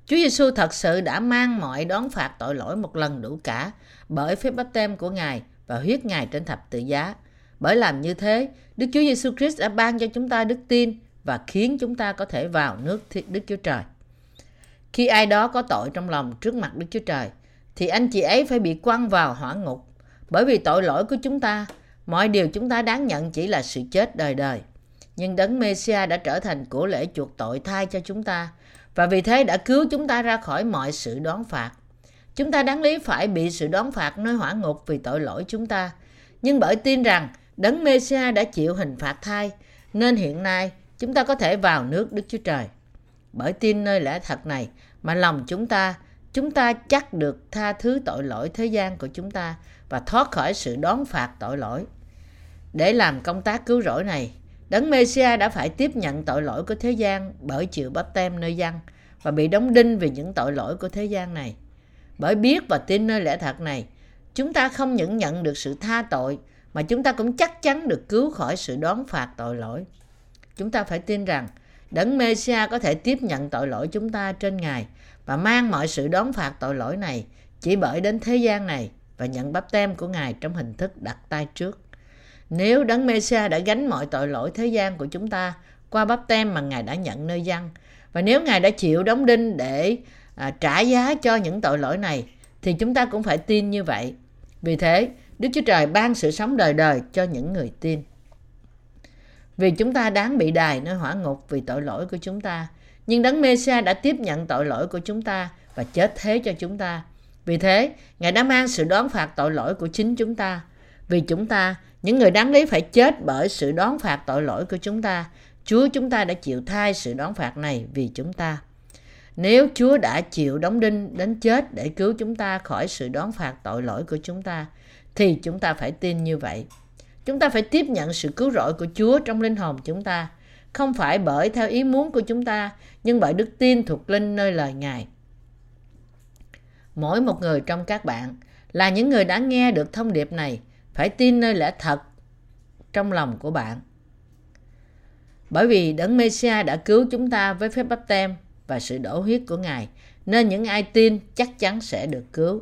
Chúa Giêsu thật sự đã mang mọi đón phạt tội lỗi một lần đủ cả bởi phép bắp tem của Ngài và huyết Ngài trên thập tự giá. Bởi làm như thế, Đức Chúa Giêsu Christ đã ban cho chúng ta đức tin và khiến chúng ta có thể vào nước Đức Chúa Trời. Khi ai đó có tội trong lòng trước mặt Đức Chúa Trời, thì anh chị ấy phải bị quăng vào hỏa ngục. Bởi vì tội lỗi của chúng ta, mọi điều chúng ta đáng nhận chỉ là sự chết đời đời. Nhưng Đấng Mêsia đã trở thành của lễ chuộc tội thay cho chúng ta, và vì thế đã cứu chúng ta ra khỏi mọi sự đón phạt. Chúng ta đáng lý phải bị sự đón phạt nơi hỏa ngục vì tội lỗi chúng ta. Nhưng bởi tin rằng Đấng Mêsia đã chịu hình phạt thay, nên hiện nay chúng ta có thể vào nước Đức Chúa Trời. Bởi tin nơi lẽ thật này mà lòng chúng ta, chúng ta chắc được tha thứ tội lỗi thế gian của chúng ta và thoát khỏi sự đón phạt tội lỗi. Để làm công tác cứu rỗi này, Đấng Mêsia đã phải tiếp nhận tội lỗi của thế gian bởi chịu bắp tem nơi dân và bị đóng đinh vì những tội lỗi của thế gian này. Bởi biết và tin nơi lẽ thật này, chúng ta không những nhận được sự tha tội mà chúng ta cũng chắc chắn được cứu khỏi sự đón phạt tội lỗi. Chúng ta phải tin rằng Đấng Mêsia có thể tiếp nhận tội lỗi chúng ta trên Ngài và mang mọi sự đón phạt tội lỗi này chỉ bởi đến thế gian này và nhận bắp tem của Ngài trong hình thức đặt tay trước. Nếu Đấng Mêsia đã gánh mọi tội lỗi thế gian của chúng ta qua bắp tem mà Ngài đã nhận nơi dân và nếu Ngài đã chịu đóng đinh để à, trả giá cho những tội lỗi này thì chúng ta cũng phải tin như vậy. Vì thế, Đức Chúa Trời ban sự sống đời đời cho những người tin. Vì chúng ta đáng bị đài nơi hỏa ngục vì tội lỗi của chúng ta. Nhưng Đấng Mêsia đã tiếp nhận tội lỗi của chúng ta và chết thế cho chúng ta. Vì thế, Ngài đã mang sự đón phạt tội lỗi của chính chúng ta. Vì chúng ta, những người đáng lý phải chết bởi sự đón phạt tội lỗi của chúng ta, Chúa chúng ta đã chịu thay sự đón phạt này vì chúng ta. Nếu Chúa đã chịu đóng đinh đến chết để cứu chúng ta khỏi sự đón phạt tội lỗi của chúng ta, thì chúng ta phải tin như vậy. Chúng ta phải tiếp nhận sự cứu rỗi của Chúa trong linh hồn chúng ta, không phải bởi theo ý muốn của chúng ta, nhưng bởi đức tin thuộc linh nơi lời Ngài. Mỗi một người trong các bạn là những người đã nghe được thông điệp này, phải tin nơi lẽ thật trong lòng của bạn. Bởi vì Đấng Mêsia đã cứu chúng ta với phép bắp tem và sự đổ huyết của Ngài, nên những ai tin chắc chắn sẽ được cứu.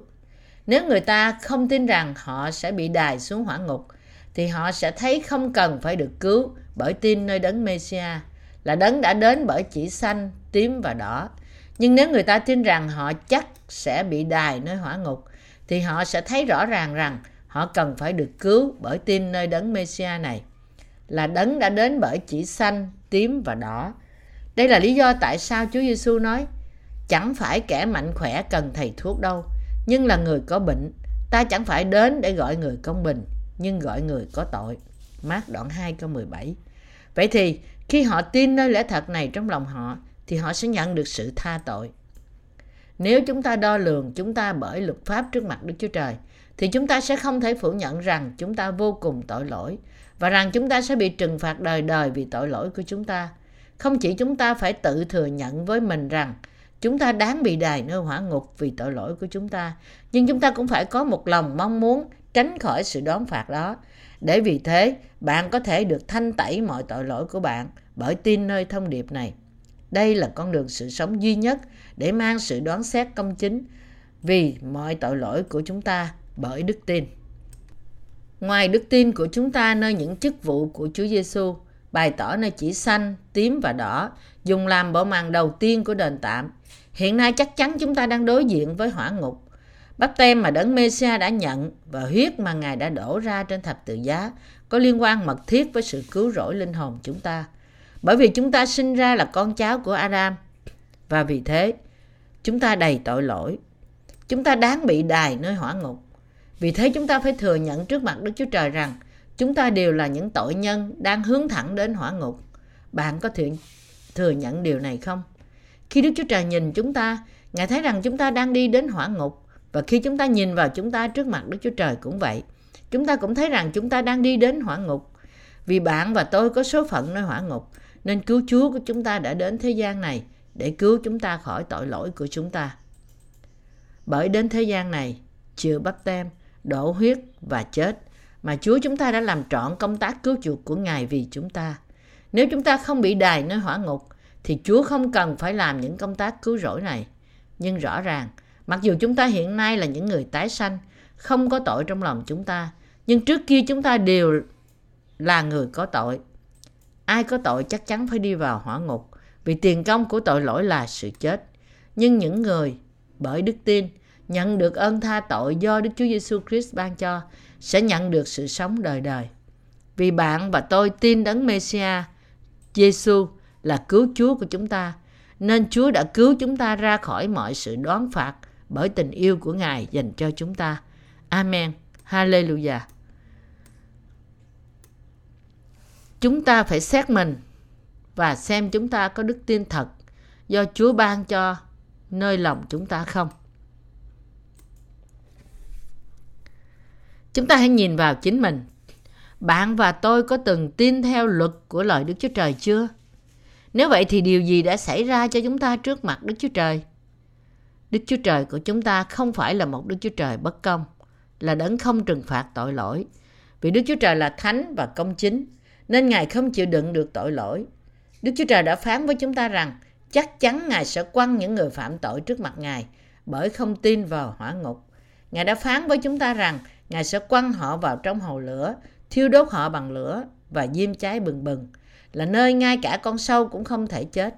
Nếu người ta không tin rằng họ sẽ bị đài xuống hỏa ngục, thì họ sẽ thấy không cần phải được cứu bởi tin nơi đấng Mêsia là đấng đã đến bởi chỉ xanh, tím và đỏ. Nhưng nếu người ta tin rằng họ chắc sẽ bị đài nơi hỏa ngục, thì họ sẽ thấy rõ ràng rằng họ cần phải được cứu bởi tin nơi đấng Messiah này là đấng đã đến bởi chỉ xanh, tím và đỏ. Đây là lý do tại sao Chúa Giêsu nói chẳng phải kẻ mạnh khỏe cần thầy thuốc đâu, nhưng là người có bệnh. Ta chẳng phải đến để gọi người công bình, nhưng gọi người có tội. Mát đoạn 2 câu 17 Vậy thì khi họ tin nơi lẽ thật này trong lòng họ thì họ sẽ nhận được sự tha tội. Nếu chúng ta đo lường chúng ta bởi luật pháp trước mặt Đức Chúa Trời thì chúng ta sẽ không thể phủ nhận rằng chúng ta vô cùng tội lỗi và rằng chúng ta sẽ bị trừng phạt đời đời vì tội lỗi của chúng ta. Không chỉ chúng ta phải tự thừa nhận với mình rằng chúng ta đáng bị đài nơi hỏa ngục vì tội lỗi của chúng ta, nhưng chúng ta cũng phải có một lòng mong muốn tránh khỏi sự đón phạt đó. Để vì thế, bạn có thể được thanh tẩy mọi tội lỗi của bạn bởi tin nơi thông điệp này. Đây là con đường sự sống duy nhất để mang sự đoán xét công chính vì mọi tội lỗi của chúng ta bởi đức tin. Ngoài đức tin của chúng ta nơi những chức vụ của Chúa Giêsu, bày tỏ nơi chỉ xanh, tím và đỏ, dùng làm bộ màn đầu tiên của đền tạm. Hiện nay chắc chắn chúng ta đang đối diện với hỏa ngục. Bắp tem mà đấng Mêsia đã nhận và huyết mà Ngài đã đổ ra trên thập tự giá có liên quan mật thiết với sự cứu rỗi linh hồn chúng ta. Bởi vì chúng ta sinh ra là con cháu của Adam. Và vì thế, chúng ta đầy tội lỗi. Chúng ta đáng bị đài nơi hỏa ngục. Vì thế chúng ta phải thừa nhận trước mặt Đức Chúa Trời rằng chúng ta đều là những tội nhân đang hướng thẳng đến hỏa ngục. Bạn có thể thừa nhận điều này không? Khi Đức Chúa Trời nhìn chúng ta, Ngài thấy rằng chúng ta đang đi đến hỏa ngục. Và khi chúng ta nhìn vào chúng ta trước mặt Đức Chúa Trời cũng vậy. Chúng ta cũng thấy rằng chúng ta đang đi đến hỏa ngục. Vì bạn và tôi có số phận nơi hỏa ngục, nên cứu Chúa của chúng ta đã đến thế gian này để cứu chúng ta khỏi tội lỗi của chúng ta. Bởi đến thế gian này, chưa bắp tem, đổ huyết và chết, mà Chúa chúng ta đã làm trọn công tác cứu chuộc của Ngài vì chúng ta. Nếu chúng ta không bị đài nơi hỏa ngục, thì Chúa không cần phải làm những công tác cứu rỗi này. Nhưng rõ ràng, mặc dù chúng ta hiện nay là những người tái sanh, không có tội trong lòng chúng ta, nhưng trước kia chúng ta đều là người có tội. Ai có tội chắc chắn phải đi vào hỏa ngục, vì tiền công của tội lỗi là sự chết. Nhưng những người bởi đức tin nhận được ơn tha tội do Đức Chúa Giêsu Christ ban cho sẽ nhận được sự sống đời đời. Vì bạn và tôi tin đấng Mêsia Giêsu là cứu Chúa của chúng ta, nên Chúa đã cứu chúng ta ra khỏi mọi sự đoán phạt bởi tình yêu của Ngài dành cho chúng ta. Amen. Hallelujah. Chúng ta phải xét mình và xem chúng ta có đức tin thật do Chúa ban cho nơi lòng chúng ta không. Chúng ta hãy nhìn vào chính mình. Bạn và tôi có từng tin theo luật của lời Đức Chúa Trời chưa? Nếu vậy thì điều gì đã xảy ra cho chúng ta trước mặt Đức Chúa Trời? Đức Chúa Trời của chúng ta không phải là một Đức Chúa Trời bất công, là đấng không trừng phạt tội lỗi. Vì Đức Chúa Trời là thánh và công chính, nên Ngài không chịu đựng được tội lỗi. Đức Chúa Trời đã phán với chúng ta rằng chắc chắn Ngài sẽ quăng những người phạm tội trước mặt Ngài bởi không tin vào hỏa ngục. Ngài đã phán với chúng ta rằng Ngài sẽ quăng họ vào trong hồ lửa, thiêu đốt họ bằng lửa và diêm cháy bừng bừng, là nơi ngay cả con sâu cũng không thể chết.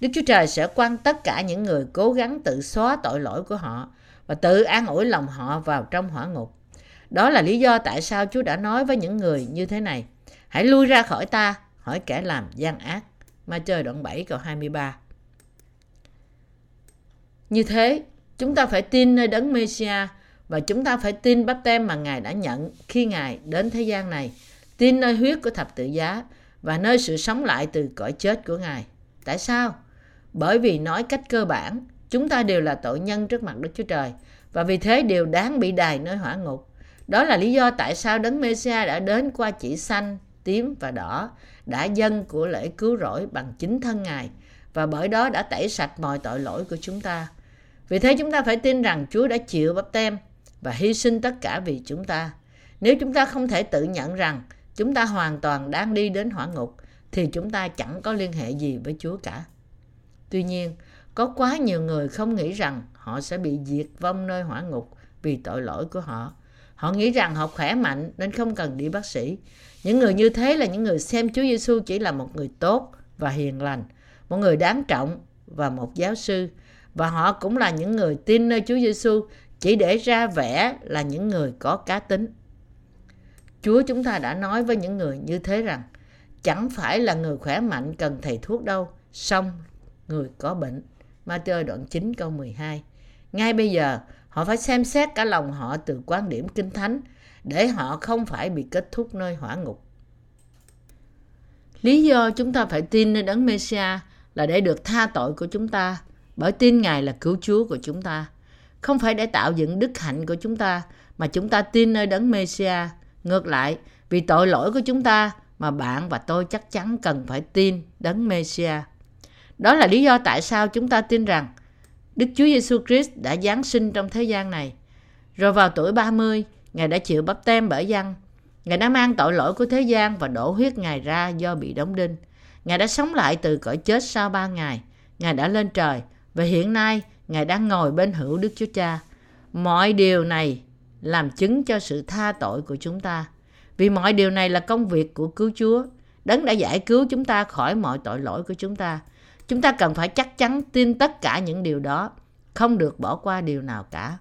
Đức Chúa Trời sẽ quăng tất cả những người cố gắng tự xóa tội lỗi của họ và tự an ủi lòng họ vào trong hỏa ngục. Đó là lý do tại sao Chúa đã nói với những người như thế này. Hãy lui ra khỏi ta, hỏi kẻ làm gian ác. Ma chơi đoạn 7 câu 23. Như thế, chúng ta phải tin nơi đấng Messiah và chúng ta phải tin bắp tem mà Ngài đã nhận khi Ngài đến thế gian này. Tin nơi huyết của thập tự giá và nơi sự sống lại từ cõi chết của Ngài. Tại sao? Bởi vì nói cách cơ bản, chúng ta đều là tội nhân trước mặt Đức Chúa Trời và vì thế đều đáng bị đài nơi hỏa ngục. Đó là lý do tại sao Đấng Mêsia đã đến qua chỉ xanh, tím và đỏ, đã dân của lễ cứu rỗi bằng chính thân Ngài và bởi đó đã tẩy sạch mọi tội lỗi của chúng ta. Vì thế chúng ta phải tin rằng Chúa đã chịu bắp tem và hy sinh tất cả vì chúng ta. Nếu chúng ta không thể tự nhận rằng chúng ta hoàn toàn đang đi đến hỏa ngục, thì chúng ta chẳng có liên hệ gì với Chúa cả. Tuy nhiên, có quá nhiều người không nghĩ rằng họ sẽ bị diệt vong nơi hỏa ngục vì tội lỗi của họ. Họ nghĩ rằng họ khỏe mạnh nên không cần đi bác sĩ. Những người như thế là những người xem Chúa Giêsu chỉ là một người tốt và hiền lành, một người đáng trọng và một giáo sư. Và họ cũng là những người tin nơi Chúa Giêsu chỉ để ra vẻ là những người có cá tính. Chúa chúng ta đã nói với những người như thế rằng chẳng phải là người khỏe mạnh cần thầy thuốc đâu, song người có bệnh. Matthew đoạn 9 câu 12. Ngay bây giờ, họ phải xem xét cả lòng họ từ quan điểm kinh thánh để họ không phải bị kết thúc nơi hỏa ngục. Lý do chúng ta phải tin nơi đấng Messiah là để được tha tội của chúng ta, bởi tin Ngài là cứu Chúa của chúng ta. Không phải để tạo dựng đức hạnh của chúng ta, mà chúng ta tin nơi đấng Mêsia Ngược lại, vì tội lỗi của chúng ta mà bạn và tôi chắc chắn cần phải tin đấng Mêsia Đó là lý do tại sao chúng ta tin rằng Đức Chúa Giêsu Christ đã giáng sinh trong thế gian này. Rồi vào tuổi 30, Ngài đã chịu bắp tem bởi dân. Ngài đã mang tội lỗi của thế gian và đổ huyết Ngài ra do bị đóng đinh. Ngài đã sống lại từ cõi chết sau ba ngày. Ngài đã lên trời và hiện nay Ngài đang ngồi bên hữu Đức Chúa Cha. Mọi điều này làm chứng cho sự tha tội của chúng ta. Vì mọi điều này là công việc của cứu Chúa. Đấng đã giải cứu chúng ta khỏi mọi tội lỗi của chúng ta. Chúng ta cần phải chắc chắn tin tất cả những điều đó, không được bỏ qua điều nào cả.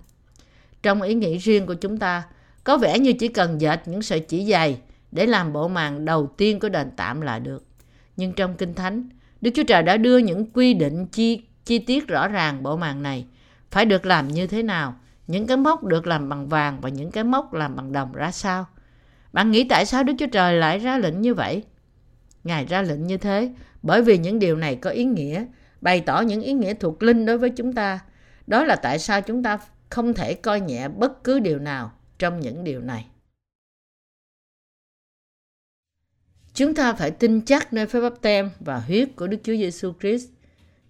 Trong ý nghĩ riêng của chúng ta, có vẻ như chỉ cần dệt những sợi chỉ dày để làm bộ màn đầu tiên của đền tạm là được. Nhưng trong Kinh Thánh, Đức Chúa Trời đã đưa những quy định chi chi tiết rõ ràng bộ màn này. Phải được làm như thế nào? Những cái móc được làm bằng vàng và những cái móc làm bằng đồng ra sao? Bạn nghĩ tại sao Đức Chúa Trời lại ra lệnh như vậy? Ngài ra lệnh như thế bởi vì những điều này có ý nghĩa, bày tỏ những ý nghĩa thuộc linh đối với chúng ta. Đó là tại sao chúng ta không thể coi nhẹ bất cứ điều nào trong những điều này. Chúng ta phải tin chắc nơi phép báp tem và huyết của Đức Chúa Giêsu Christ,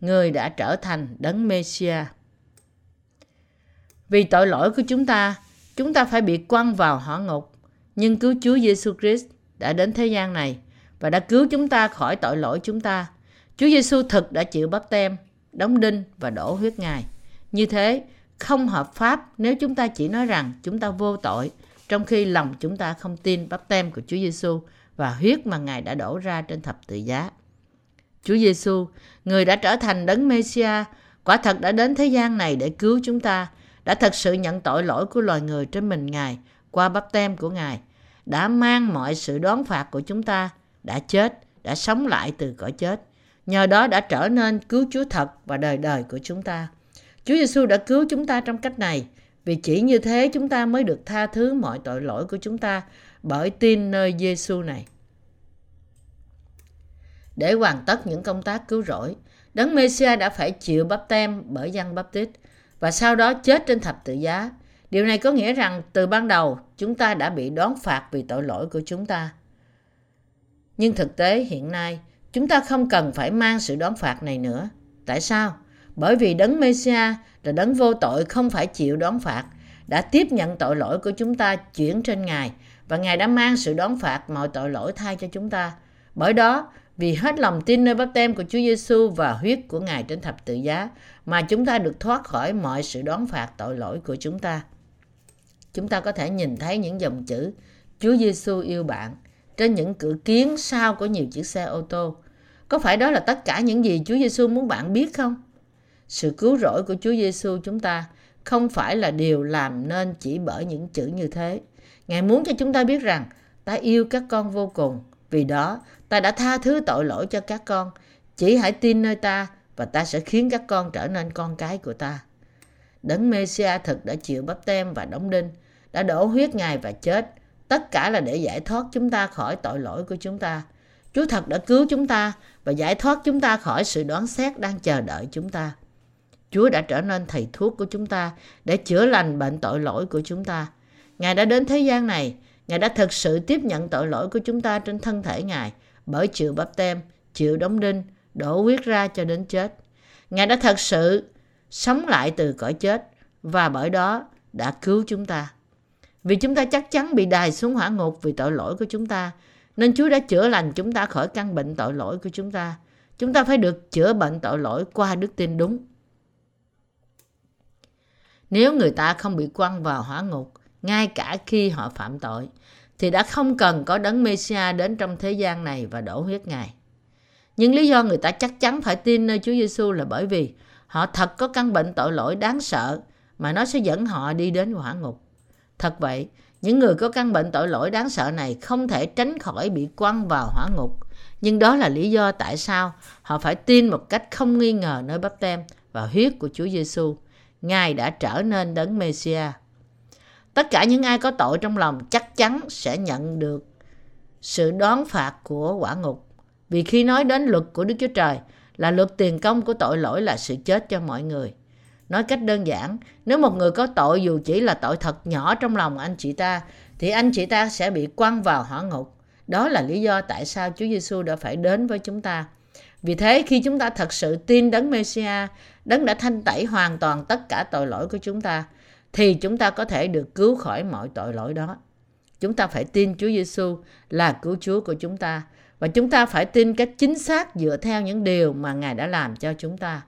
người đã trở thành đấng Mêsia. Vì tội lỗi của chúng ta, chúng ta phải bị quăng vào hỏa ngục, nhưng cứu Chúa Giêsu Christ đã đến thế gian này và đã cứu chúng ta khỏi tội lỗi chúng ta. Chúa Giêsu thực đã chịu bắp tem, đóng đinh và đổ huyết Ngài. Như thế, không hợp pháp nếu chúng ta chỉ nói rằng chúng ta vô tội, trong khi lòng chúng ta không tin bắp tem của Chúa Giêsu và huyết mà Ngài đã đổ ra trên thập tự giá. Chúa Giêsu, người đã trở thành đấng Mêsia, quả thật đã đến thế gian này để cứu chúng ta, đã thật sự nhận tội lỗi của loài người trên mình Ngài qua bắp tem của Ngài, đã mang mọi sự đoán phạt của chúng ta, đã chết, đã sống lại từ cõi chết. Nhờ đó đã trở nên cứu Chúa thật và đời đời của chúng ta. Chúa Giêsu đã cứu chúng ta trong cách này, vì chỉ như thế chúng ta mới được tha thứ mọi tội lỗi của chúng ta bởi tin nơi Giêsu này. Để hoàn tất những công tác cứu rỗi, Đấng Mêsia đã phải chịu bắp tem bởi dân bắp tít và sau đó chết trên thập tự giá. Điều này có nghĩa rằng từ ban đầu chúng ta đã bị đón phạt vì tội lỗi của chúng ta. Nhưng thực tế hiện nay, chúng ta không cần phải mang sự đón phạt này nữa. Tại sao? Bởi vì đấng Mêsia là đấng vô tội không phải chịu đón phạt, đã tiếp nhận tội lỗi của chúng ta chuyển trên Ngài và Ngài đã mang sự đón phạt mọi tội lỗi thay cho chúng ta. Bởi đó, vì hết lòng tin nơi bắp tem của Chúa Giêsu và huyết của Ngài trên thập tự giá mà chúng ta được thoát khỏi mọi sự đón phạt tội lỗi của chúng ta. Chúng ta có thể nhìn thấy những dòng chữ Chúa Giêsu yêu bạn trên những cửa kiến sau của nhiều chiếc xe ô tô. Có phải đó là tất cả những gì Chúa Giêsu muốn bạn biết không? Sự cứu rỗi của Chúa Giêsu chúng ta không phải là điều làm nên chỉ bởi những chữ như thế. Ngài muốn cho chúng ta biết rằng ta yêu các con vô cùng. Vì đó, ta đã tha thứ tội lỗi cho các con. Chỉ hãy tin nơi ta và ta sẽ khiến các con trở nên con cái của ta. Đấng Mêsia thực đã chịu bắp tem và đóng đinh, đã đổ huyết Ngài và chết. Tất cả là để giải thoát chúng ta khỏi tội lỗi của chúng ta. Chúa thật đã cứu chúng ta và giải thoát chúng ta khỏi sự đoán xét đang chờ đợi chúng ta. Chúa đã trở nên thầy thuốc của chúng ta để chữa lành bệnh tội lỗi của chúng ta. Ngài đã đến thế gian này, Ngài đã thực sự tiếp nhận tội lỗi của chúng ta trên thân thể Ngài bởi chịu bắp tem, chịu đóng đinh, đổ huyết ra cho đến chết. Ngài đã thật sự sống lại từ cõi chết và bởi đó đã cứu chúng ta. Vì chúng ta chắc chắn bị đài xuống hỏa ngục vì tội lỗi của chúng ta, nên Chúa đã chữa lành chúng ta khỏi căn bệnh tội lỗi của chúng ta. Chúng ta phải được chữa bệnh tội lỗi qua đức tin đúng. Nếu người ta không bị quăng vào hỏa ngục, ngay cả khi họ phạm tội, thì đã không cần có đấng Messia đến trong thế gian này và đổ huyết Ngài. Nhưng lý do người ta chắc chắn phải tin nơi Chúa Giêsu là bởi vì họ thật có căn bệnh tội lỗi đáng sợ mà nó sẽ dẫn họ đi đến hỏa ngục. Thật vậy, những người có căn bệnh tội lỗi đáng sợ này không thể tránh khỏi bị quăng vào hỏa ngục. Nhưng đó là lý do tại sao họ phải tin một cách không nghi ngờ nơi bắp tem và huyết của Chúa Giêsu. Ngài đã trở nên đấng Mêsia. Tất cả những ai có tội trong lòng chắc chắn sẽ nhận được sự đoán phạt của quả ngục. Vì khi nói đến luật của Đức Chúa Trời là luật tiền công của tội lỗi là sự chết cho mọi người. Nói cách đơn giản, nếu một người có tội dù chỉ là tội thật nhỏ trong lòng anh chị ta, thì anh chị ta sẽ bị quăng vào hỏa ngục. Đó là lý do tại sao Chúa Giêsu đã phải đến với chúng ta. Vì thế khi chúng ta thật sự tin đấng Mêsia, đấng đã thanh tẩy hoàn toàn tất cả tội lỗi của chúng ta, thì chúng ta có thể được cứu khỏi mọi tội lỗi đó. Chúng ta phải tin Chúa Giêsu là cứu Chúa của chúng ta và chúng ta phải tin cách chính xác dựa theo những điều mà Ngài đã làm cho chúng ta.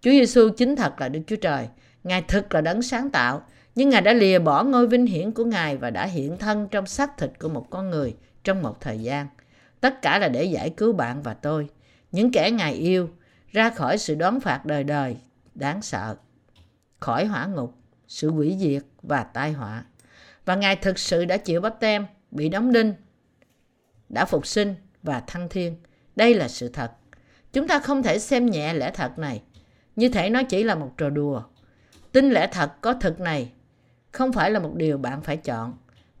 Chúa Giêsu chính thật là Đức Chúa Trời, Ngài thực là đấng sáng tạo, nhưng Ngài đã lìa bỏ ngôi vinh hiển của Ngài và đã hiện thân trong xác thịt của một con người trong một thời gian. Tất cả là để giải cứu bạn và tôi, những kẻ Ngài yêu, ra khỏi sự đón phạt đời đời đáng sợ, khỏi hỏa ngục, sự hủy diệt và tai họa. Và Ngài thực sự đã chịu bắp tem, bị đóng đinh, đã phục sinh và thăng thiên. Đây là sự thật. Chúng ta không thể xem nhẹ lẽ thật này. như thể nó chỉ là một trò đùa. Tin lẽ thật có thực này không phải là một điều bạn phải chọn.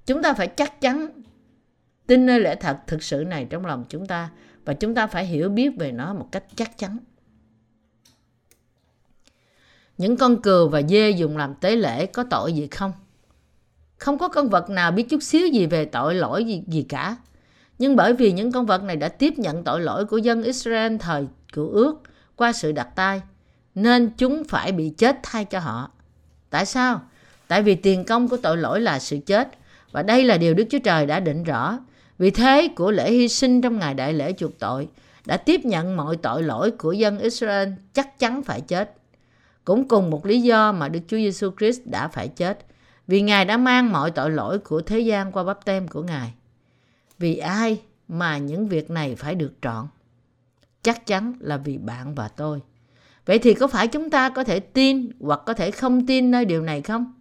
Chúng ta phải chắc chắn tin nơi lẽ thật thực sự này trong lòng chúng ta và chúng ta phải hiểu biết về nó một cách chắc chắn. Những con cừu và dê dùng làm tế lễ có tội gì không? Không có con vật nào biết chút xíu gì về tội lỗi gì, gì cả. Nhưng bởi vì những con vật này đã tiếp nhận tội lỗi của dân Israel thời cựu ước qua sự đặt tay, nên chúng phải bị chết thay cho họ. Tại sao? Tại vì tiền công của tội lỗi là sự chết, và đây là điều Đức Chúa Trời đã định rõ. Vì thế, của lễ hy sinh trong ngày đại lễ chuộc tội đã tiếp nhận mọi tội lỗi của dân Israel chắc chắn phải chết. Cũng cùng một lý do mà Đức Chúa Giêsu Christ đã phải chết, vì Ngài đã mang mọi tội lỗi của thế gian qua bắp tem của Ngài. Vì ai mà những việc này phải được trọn? Chắc chắn là vì bạn và tôi. Vậy thì có phải chúng ta có thể tin hoặc có thể không tin nơi điều này không?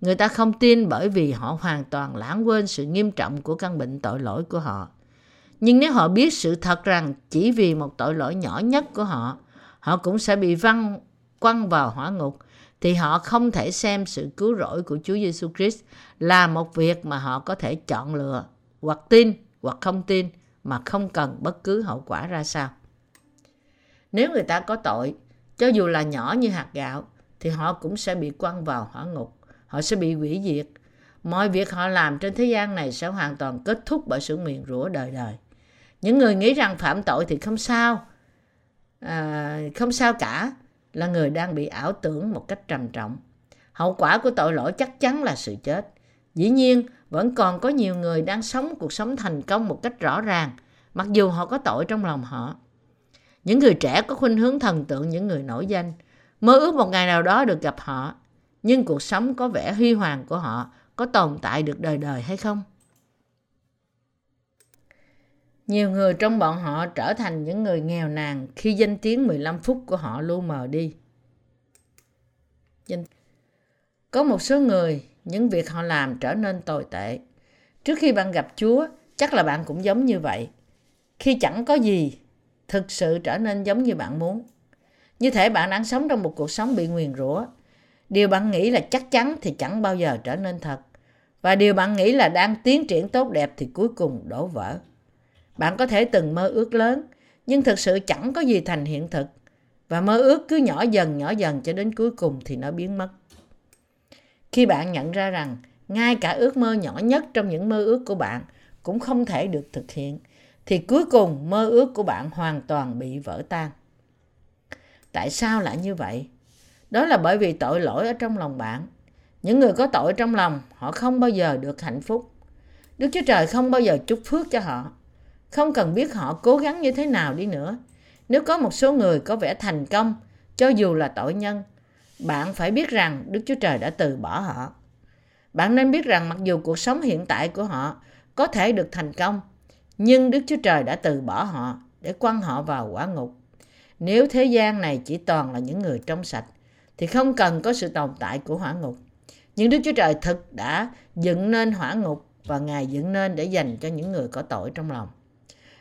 Người ta không tin bởi vì họ hoàn toàn lãng quên sự nghiêm trọng của căn bệnh tội lỗi của họ. Nhưng nếu họ biết sự thật rằng chỉ vì một tội lỗi nhỏ nhất của họ, họ cũng sẽ bị văng quăng vào hỏa ngục, thì họ không thể xem sự cứu rỗi của Chúa Giêsu Christ là một việc mà họ có thể chọn lựa, hoặc tin hoặc không tin mà không cần bất cứ hậu quả ra sao. Nếu người ta có tội, cho dù là nhỏ như hạt gạo, thì họ cũng sẽ bị quăng vào hỏa ngục. Họ sẽ bị hủy diệt. Mọi việc họ làm trên thế gian này sẽ hoàn toàn kết thúc bởi sự nguyền rủa đời đời. Những người nghĩ rằng phạm tội thì không sao, à, không sao cả, là người đang bị ảo tưởng một cách trầm trọng. Hậu quả của tội lỗi chắc chắn là sự chết. Dĩ nhiên, vẫn còn có nhiều người đang sống cuộc sống thành công một cách rõ ràng, mặc dù họ có tội trong lòng họ. Những người trẻ có khuynh hướng thần tượng những người nổi danh, mơ ước một ngày nào đó được gặp họ, nhưng cuộc sống có vẻ huy hoàng của họ có tồn tại được đời đời hay không? Nhiều người trong bọn họ trở thành những người nghèo nàn khi danh tiếng 15 phút của họ lu mờ đi. Có một số người, những việc họ làm trở nên tồi tệ. Trước khi bạn gặp Chúa, chắc là bạn cũng giống như vậy. Khi chẳng có gì, thực sự trở nên giống như bạn muốn. Như thể bạn đang sống trong một cuộc sống bị nguyền rủa. Điều bạn nghĩ là chắc chắn thì chẳng bao giờ trở nên thật. Và điều bạn nghĩ là đang tiến triển tốt đẹp thì cuối cùng đổ vỡ. Bạn có thể từng mơ ước lớn, nhưng thực sự chẳng có gì thành hiện thực. Và mơ ước cứ nhỏ dần nhỏ dần cho đến cuối cùng thì nó biến mất. Khi bạn nhận ra rằng ngay cả ước mơ nhỏ nhất trong những mơ ước của bạn cũng không thể được thực hiện, thì cuối cùng mơ ước của bạn hoàn toàn bị vỡ tan. Tại sao lại như vậy? Đó là bởi vì tội lỗi ở trong lòng bạn. Những người có tội trong lòng, họ không bao giờ được hạnh phúc. Đức Chúa Trời không bao giờ chúc phước cho họ. Không cần biết họ cố gắng như thế nào đi nữa. Nếu có một số người có vẻ thành công, cho dù là tội nhân, bạn phải biết rằng Đức Chúa Trời đã từ bỏ họ. Bạn nên biết rằng mặc dù cuộc sống hiện tại của họ có thể được thành công, nhưng Đức Chúa Trời đã từ bỏ họ để quăng họ vào quả ngục. Nếu thế gian này chỉ toàn là những người trong sạch, thì không cần có sự tồn tại của hỏa ngục. Nhưng Đức Chúa Trời thực đã dựng nên hỏa ngục và Ngài dựng nên để dành cho những người có tội trong lòng.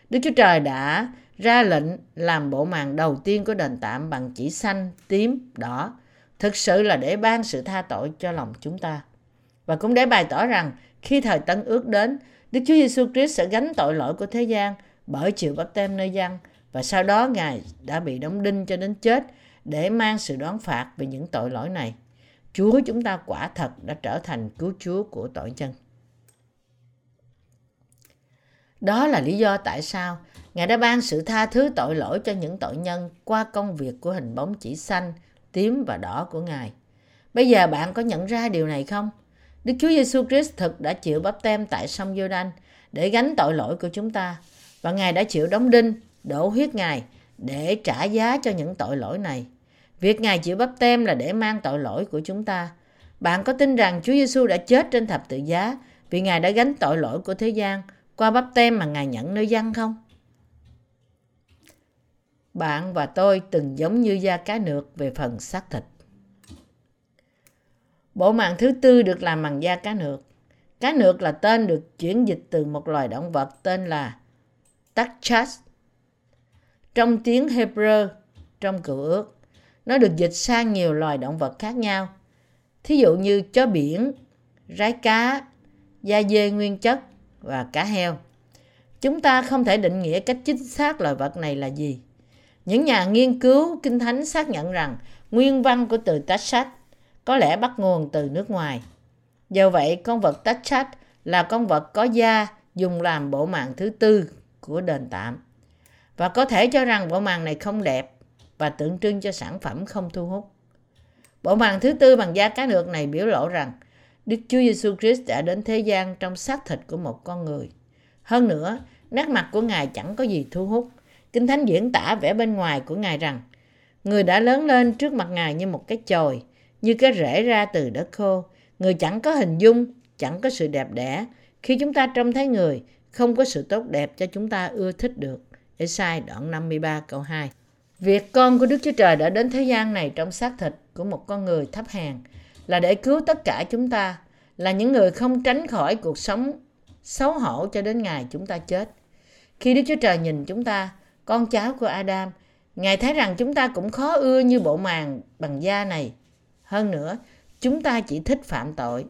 Đức Chúa Trời đã ra lệnh làm bộ màn đầu tiên của đền tạm bằng chỉ xanh, tím, đỏ, thực sự là để ban sự tha tội cho lòng chúng ta. Và cũng để bày tỏ rằng khi thời Tân ước đến, Đức Chúa Giêsu Christ sẽ gánh tội lỗi của thế gian bởi chịu bắp tem nơi dân và sau đó Ngài đã bị đóng đinh cho đến chết để mang sự đoán phạt về những tội lỗi này. Chúa chúng ta quả thật đã trở thành cứu Chúa của tội nhân. Đó là lý do tại sao Ngài đã ban sự tha thứ tội lỗi cho những tội nhân qua công việc của hình bóng chỉ xanh, tím và đỏ của Ngài. Bây giờ bạn có nhận ra điều này không? Đức Chúa Giêsu Christ thực đã chịu bắp tem tại sông giô đanh để gánh tội lỗi của chúng ta và Ngài đã chịu đóng đinh, đổ huyết Ngài để trả giá cho những tội lỗi này. Việc Ngài chịu bắp tem là để mang tội lỗi của chúng ta. Bạn có tin rằng Chúa Giêsu đã chết trên thập tự giá vì Ngài đã gánh tội lỗi của thế gian qua bắp tem mà Ngài nhận nơi dân không? Bạn và tôi từng giống như da cá nược về phần xác thịt. Bộ mạng thứ tư được làm bằng da cá nược. Cá nược là tên được chuyển dịch từ một loài động vật tên là Tachas. Trong tiếng Hebrew, trong cựu ước, Nó được dịch sang nhiều loài động vật khác nhau. Thí dụ như chó biển, rái cá, da dê nguyên chất và cá heo. Chúng ta không thể định nghĩa cách chính xác loài vật này là gì. Những nhà nghiên cứu kinh thánh xác nhận rằng nguyên văn của từ Tachat có lẽ bắt nguồn từ nước ngoài. Do vậy, con vật Tachat là con vật có da dùng làm bộ màng thứ tư của đền tạm. Và có thể cho rằng bộ màng này không đẹp và tượng trưng cho sản phẩm không thu hút. Bộ màng thứ tư bằng da cá nược này biểu lộ rằng Đức Chúa Giêsu Christ đã đến thế gian trong xác thịt của một con người. Hơn nữa, nét mặt của Ngài chẳng có gì thu hút. Kinh Thánh diễn tả vẻ bên ngoài của Ngài rằng Người đã lớn lên trước mặt Ngài như một cái chồi, như cái rễ ra từ đất khô. Người chẳng có hình dung, chẳng có sự đẹp đẽ. Khi chúng ta trông thấy người, không có sự tốt đẹp cho chúng ta ưa thích được. Esai đoạn 53 câu 2 Việc con của Đức Chúa Trời đã đến thế gian này trong xác thịt của một con người thấp hèn là để cứu tất cả chúng ta, là những người không tránh khỏi cuộc sống xấu hổ cho đến ngày chúng ta chết. Khi Đức Chúa Trời nhìn chúng ta, con cháu của Adam, Ngài thấy rằng chúng ta cũng khó ưa như bộ màng bằng da này. Hơn nữa, chúng ta chỉ thích phạm tội.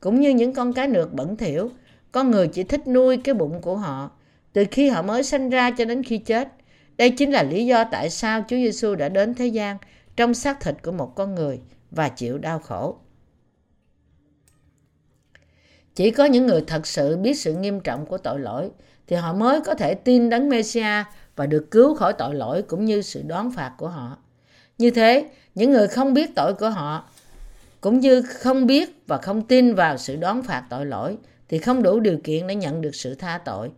Cũng như những con cá nược bẩn thỉu, con người chỉ thích nuôi cái bụng của họ từ khi họ mới sinh ra cho đến khi chết. Đây chính là lý do tại sao Chúa Giêsu đã đến thế gian trong xác thịt của một con người và chịu đau khổ. Chỉ có những người thật sự biết sự nghiêm trọng của tội lỗi thì họ mới có thể tin đấng Messia và được cứu khỏi tội lỗi cũng như sự đoán phạt của họ. Như thế, những người không biết tội của họ cũng như không biết và không tin vào sự đoán phạt tội lỗi thì không đủ điều kiện để nhận được sự tha tội.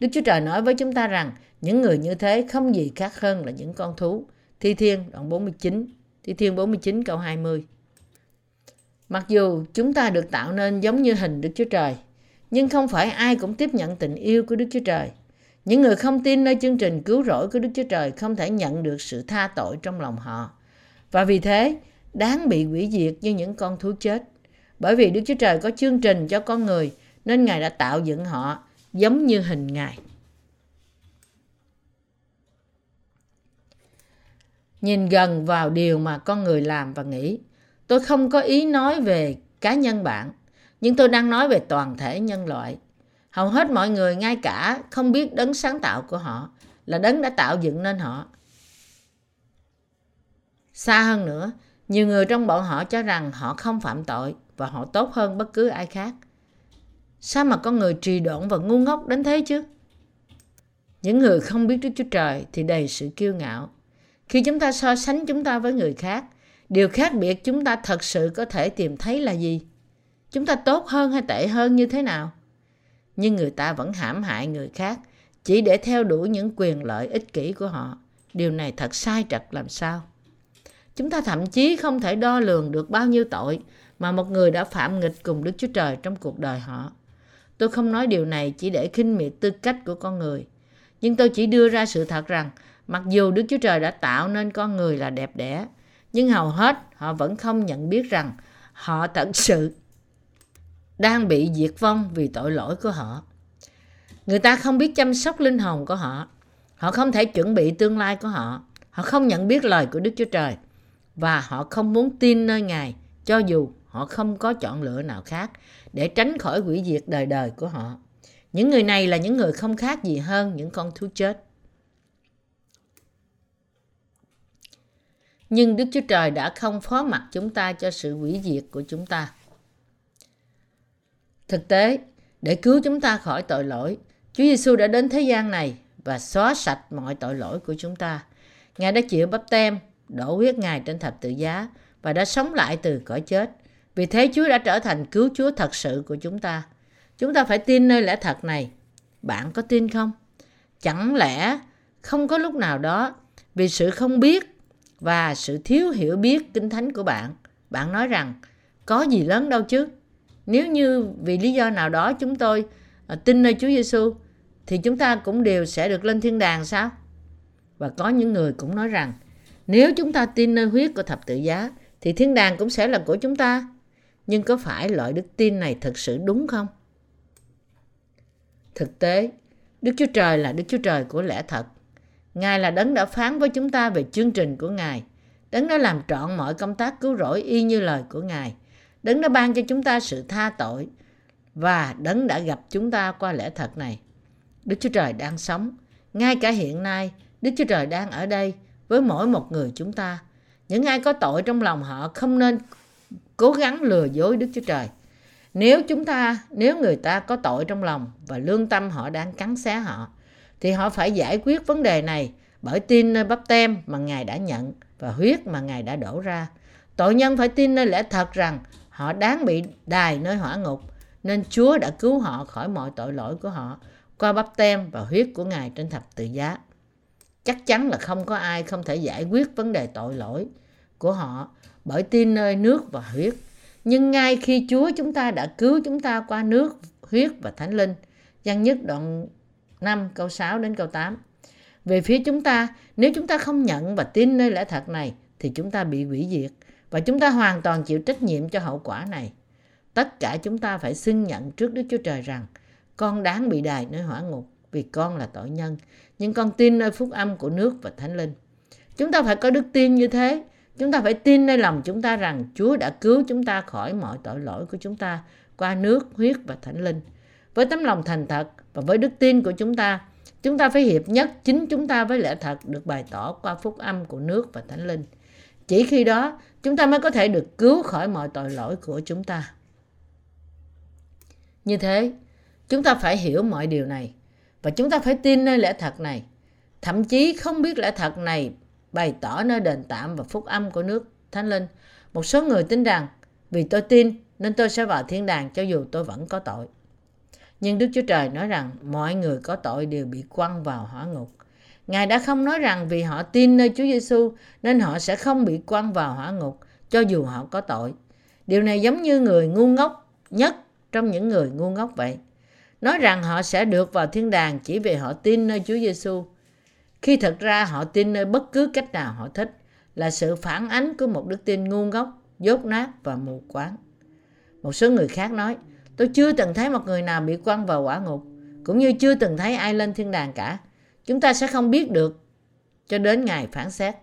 Đức Chúa Trời nói với chúng ta rằng những người như thế không gì khác hơn là những con thú. Thi Thiên đoạn 49, Thi Thiên 49 câu 20. Mặc dù chúng ta được tạo nên giống như hình Đức Chúa Trời, nhưng không phải ai cũng tiếp nhận tình yêu của Đức Chúa Trời. Những người không tin nơi chương trình cứu rỗi của Đức Chúa Trời không thể nhận được sự tha tội trong lòng họ. Và vì thế, đáng bị hủy diệt như những con thú chết. Bởi vì Đức Chúa Trời có chương trình cho con người, nên Ngài đã tạo dựng họ giống như hình Ngài. Nhìn gần vào điều mà con người làm và nghĩ, tôi không có ý nói về cá nhân bạn, nhưng tôi đang nói về toàn thể nhân loại. Hầu hết mọi người ngay cả không biết đấng sáng tạo của họ là đấng đã tạo dựng nên họ. Xa hơn nữa, nhiều người trong bọn họ cho rằng họ không phạm tội và họ tốt hơn bất cứ ai khác. Sao mà con người trì độn và ngu ngốc đến thế chứ? Những người không biết Đức Chúa Trời thì đầy sự kiêu ngạo. Khi chúng ta so sánh chúng ta với người khác, điều khác biệt chúng ta thật sự có thể tìm thấy là gì? Chúng ta tốt hơn hay tệ hơn như thế nào? Nhưng người ta vẫn hãm hại người khác chỉ để theo đuổi những quyền lợi ích kỷ của họ. Điều này thật sai trật làm sao? Chúng ta thậm chí không thể đo lường được bao nhiêu tội mà một người đã phạm nghịch cùng Đức Chúa Trời trong cuộc đời họ. Tôi không nói điều này chỉ để khinh miệt tư cách của con người. Nhưng tôi chỉ đưa ra sự thật rằng mặc dù Đức Chúa Trời đã tạo nên con người là đẹp đẽ, nhưng hầu hết họ vẫn không nhận biết rằng họ thật sự đang bị diệt vong vì tội lỗi của họ. Người ta không biết chăm sóc linh hồn của họ. Họ không thể chuẩn bị tương lai của họ. Họ không nhận biết lời của Đức Chúa Trời. Và họ không muốn tin nơi Ngài cho dù họ không có chọn lựa nào khác để tránh khỏi hủy diệt đời đời của họ. Những người này là những người không khác gì hơn những con thú chết. Nhưng Đức Chúa Trời đã không phó mặc chúng ta cho sự hủy diệt của chúng ta. Thực tế, để cứu chúng ta khỏi tội lỗi, Chúa Giêsu đã đến thế gian này và xóa sạch mọi tội lỗi của chúng ta. Ngài đã chịu bắp tem, đổ huyết Ngài trên thập tự giá và đã sống lại từ cõi chết. Vì thế Chúa đã trở thành cứu Chúa thật sự của chúng ta. Chúng ta phải tin nơi lẽ thật này. Bạn có tin không? Chẳng lẽ không có lúc nào đó vì sự không biết và sự thiếu hiểu biết kinh thánh của bạn, bạn nói rằng có gì lớn đâu chứ. Nếu như vì lý do nào đó chúng tôi à, tin nơi Chúa Giêsu thì chúng ta cũng đều sẽ được lên thiên đàng sao? Và có những người cũng nói rằng nếu chúng ta tin nơi huyết của thập tự giá thì thiên đàng cũng sẽ là của chúng ta. Nhưng có phải loại đức tin này thật sự đúng không? Thực tế, Đức Chúa Trời là Đức Chúa Trời của lẽ thật. Ngài là đấng đã phán với chúng ta về chương trình của Ngài. Đấng đã làm trọn mọi công tác cứu rỗi y như lời của Ngài. Đấng đã ban cho chúng ta sự tha tội và Đấng đã gặp chúng ta qua lẽ thật này. Đức Chúa Trời đang sống. Ngay cả hiện nay, Đức Chúa Trời đang ở đây với mỗi một người chúng ta. Những ai có tội trong lòng họ không nên cố gắng lừa dối Đức Chúa Trời. Nếu chúng ta, nếu người ta có tội trong lòng và lương tâm họ đang cắn xé họ, thì họ phải giải quyết vấn đề này bởi tin nơi bắp tem mà Ngài đã nhận và huyết mà Ngài đã đổ ra. Tội nhân phải tin nơi lẽ thật rằng họ đáng bị đài nơi hỏa ngục, nên Chúa đã cứu họ khỏi mọi tội lỗi của họ qua bắp tem và huyết của Ngài trên thập tự giá. Chắc chắn là không có ai không thể giải quyết vấn đề tội lỗi của họ bởi tin nơi nước và huyết. Nhưng ngay khi Chúa chúng ta đã cứu chúng ta qua nước, huyết và thánh linh, văn nhất đoạn 5 câu 6 đến câu 8. Về phía chúng ta, nếu chúng ta không nhận và tin nơi lẽ thật này thì chúng ta bị hủy diệt và chúng ta hoàn toàn chịu trách nhiệm cho hậu quả này. Tất cả chúng ta phải xưng nhận trước Đức Chúa Trời rằng con đáng bị đài nơi hỏa ngục vì con là tội nhân, nhưng con tin nơi phúc âm của nước và thánh linh. Chúng ta phải có đức tin như thế. Chúng ta phải tin nơi lòng chúng ta rằng Chúa đã cứu chúng ta khỏi mọi tội lỗi của chúng ta qua nước, huyết và thánh linh. Với tấm lòng thành thật và với đức tin của chúng ta, chúng ta phải hiệp nhất chính chúng ta với lẽ thật được bày tỏ qua phúc âm của nước và thánh linh. Chỉ khi đó, chúng ta mới có thể được cứu khỏi mọi tội lỗi của chúng ta. Như thế, chúng ta phải hiểu mọi điều này và chúng ta phải tin nơi lẽ thật này. Thậm chí không biết lẽ thật này bày tỏ nơi đền tạm và phúc âm của nước Thánh Linh. Một số người tin rằng vì tôi tin nên tôi sẽ vào thiên đàng cho dù tôi vẫn có tội. Nhưng Đức Chúa Trời nói rằng mọi người có tội đều bị quăng vào hỏa ngục. Ngài đã không nói rằng vì họ tin nơi Chúa Giêsu nên họ sẽ không bị quăng vào hỏa ngục cho dù họ có tội. Điều này giống như người ngu ngốc nhất trong những người ngu ngốc vậy. Nói rằng họ sẽ được vào thiên đàng chỉ vì họ tin nơi Chúa Giêsu. Khi thật ra họ tin nơi bất cứ cách nào họ thích là sự phản ánh của một đức tin ngu ngốc, dốt nát và mù quáng. Một số người khác nói, tôi chưa từng thấy một người nào bị quăng vào quả ngục, cũng như chưa từng thấy ai lên thiên đàng cả. Chúng ta sẽ không biết được cho đến ngày phán xét.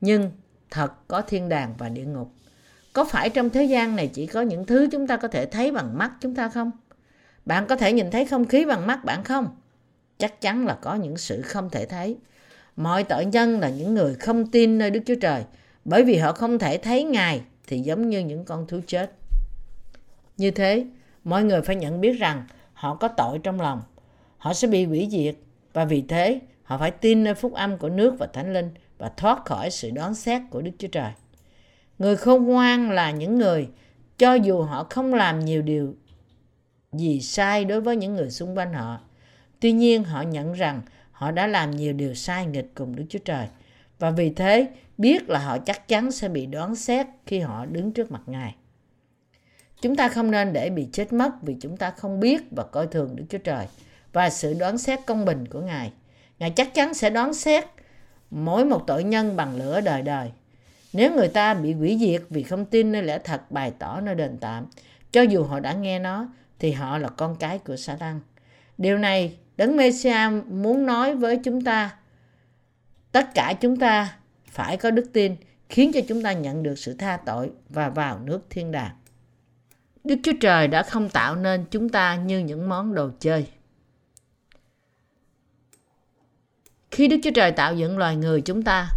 Nhưng thật có thiên đàng và địa ngục. Có phải trong thế gian này chỉ có những thứ chúng ta có thể thấy bằng mắt chúng ta không? Bạn có thể nhìn thấy không khí bằng mắt bạn không? Chắc chắn là có những sự không thể thấy. Mọi tội nhân là những người không tin nơi Đức Chúa Trời, bởi vì họ không thể thấy Ngài thì giống như những con thú chết. Như thế, mọi người phải nhận biết rằng họ có tội trong lòng. Họ sẽ bị hủy diệt và vì thế họ phải tin nơi phúc âm của nước và thánh linh và thoát khỏi sự đoán xét của Đức Chúa Trời. Người khôn ngoan là những người cho dù họ không làm nhiều điều gì sai đối với những người xung quanh họ. Tuy nhiên họ nhận rằng họ đã làm nhiều điều sai nghịch cùng Đức Chúa Trời và vì thế biết là họ chắc chắn sẽ bị đoán xét khi họ đứng trước mặt Ngài. Chúng ta không nên để bị chết mất vì chúng ta không biết và coi thường Đức Chúa Trời và sự đoán xét công bình của Ngài. Ngài chắc chắn sẽ đoán xét mỗi một tội nhân bằng lửa đời đời. Nếu người ta bị hủy diệt vì không tin nơi lẽ thật bày tỏ nơi đền tạm, cho dù họ đã nghe nó, thì họ là con cái của sa tăng. Điều này Đấng messiah muốn nói với chúng ta. Tất cả chúng ta phải có đức tin khiến cho chúng ta nhận được sự tha tội và vào nước thiên đàng. Đức Chúa Trời đã không tạo nên chúng ta như những món đồ chơi. Khi Đức Chúa Trời tạo dựng loài người chúng ta,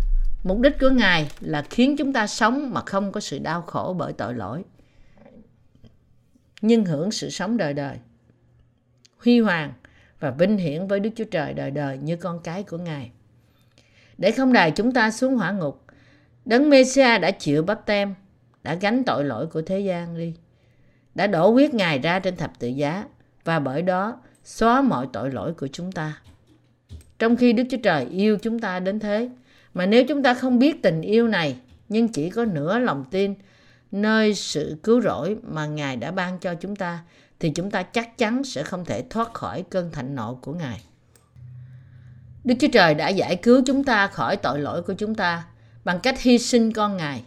mục đích của Ngài là khiến chúng ta sống mà không có sự đau khổ bởi tội lỗi nhưng hưởng sự sống đời đời. Huy hoàng và vinh hiển với Đức Chúa Trời đời đời như con cái của Ngài. Để không đài chúng ta xuống hỏa ngục, Đấng Mêsia đã chịu bắp tem, đã gánh tội lỗi của thế gian đi, đã đổ huyết Ngài ra trên thập tự giá và bởi đó xóa mọi tội lỗi của chúng ta. Trong khi Đức Chúa Trời yêu chúng ta đến thế, mà nếu chúng ta không biết tình yêu này nhưng chỉ có nửa lòng tin nơi sự cứu rỗi mà Ngài đã ban cho chúng ta thì chúng ta chắc chắn sẽ không thể thoát khỏi cơn thạnh nộ của Ngài. Đức Chúa Trời đã giải cứu chúng ta khỏi tội lỗi của chúng ta bằng cách hy sinh con Ngài.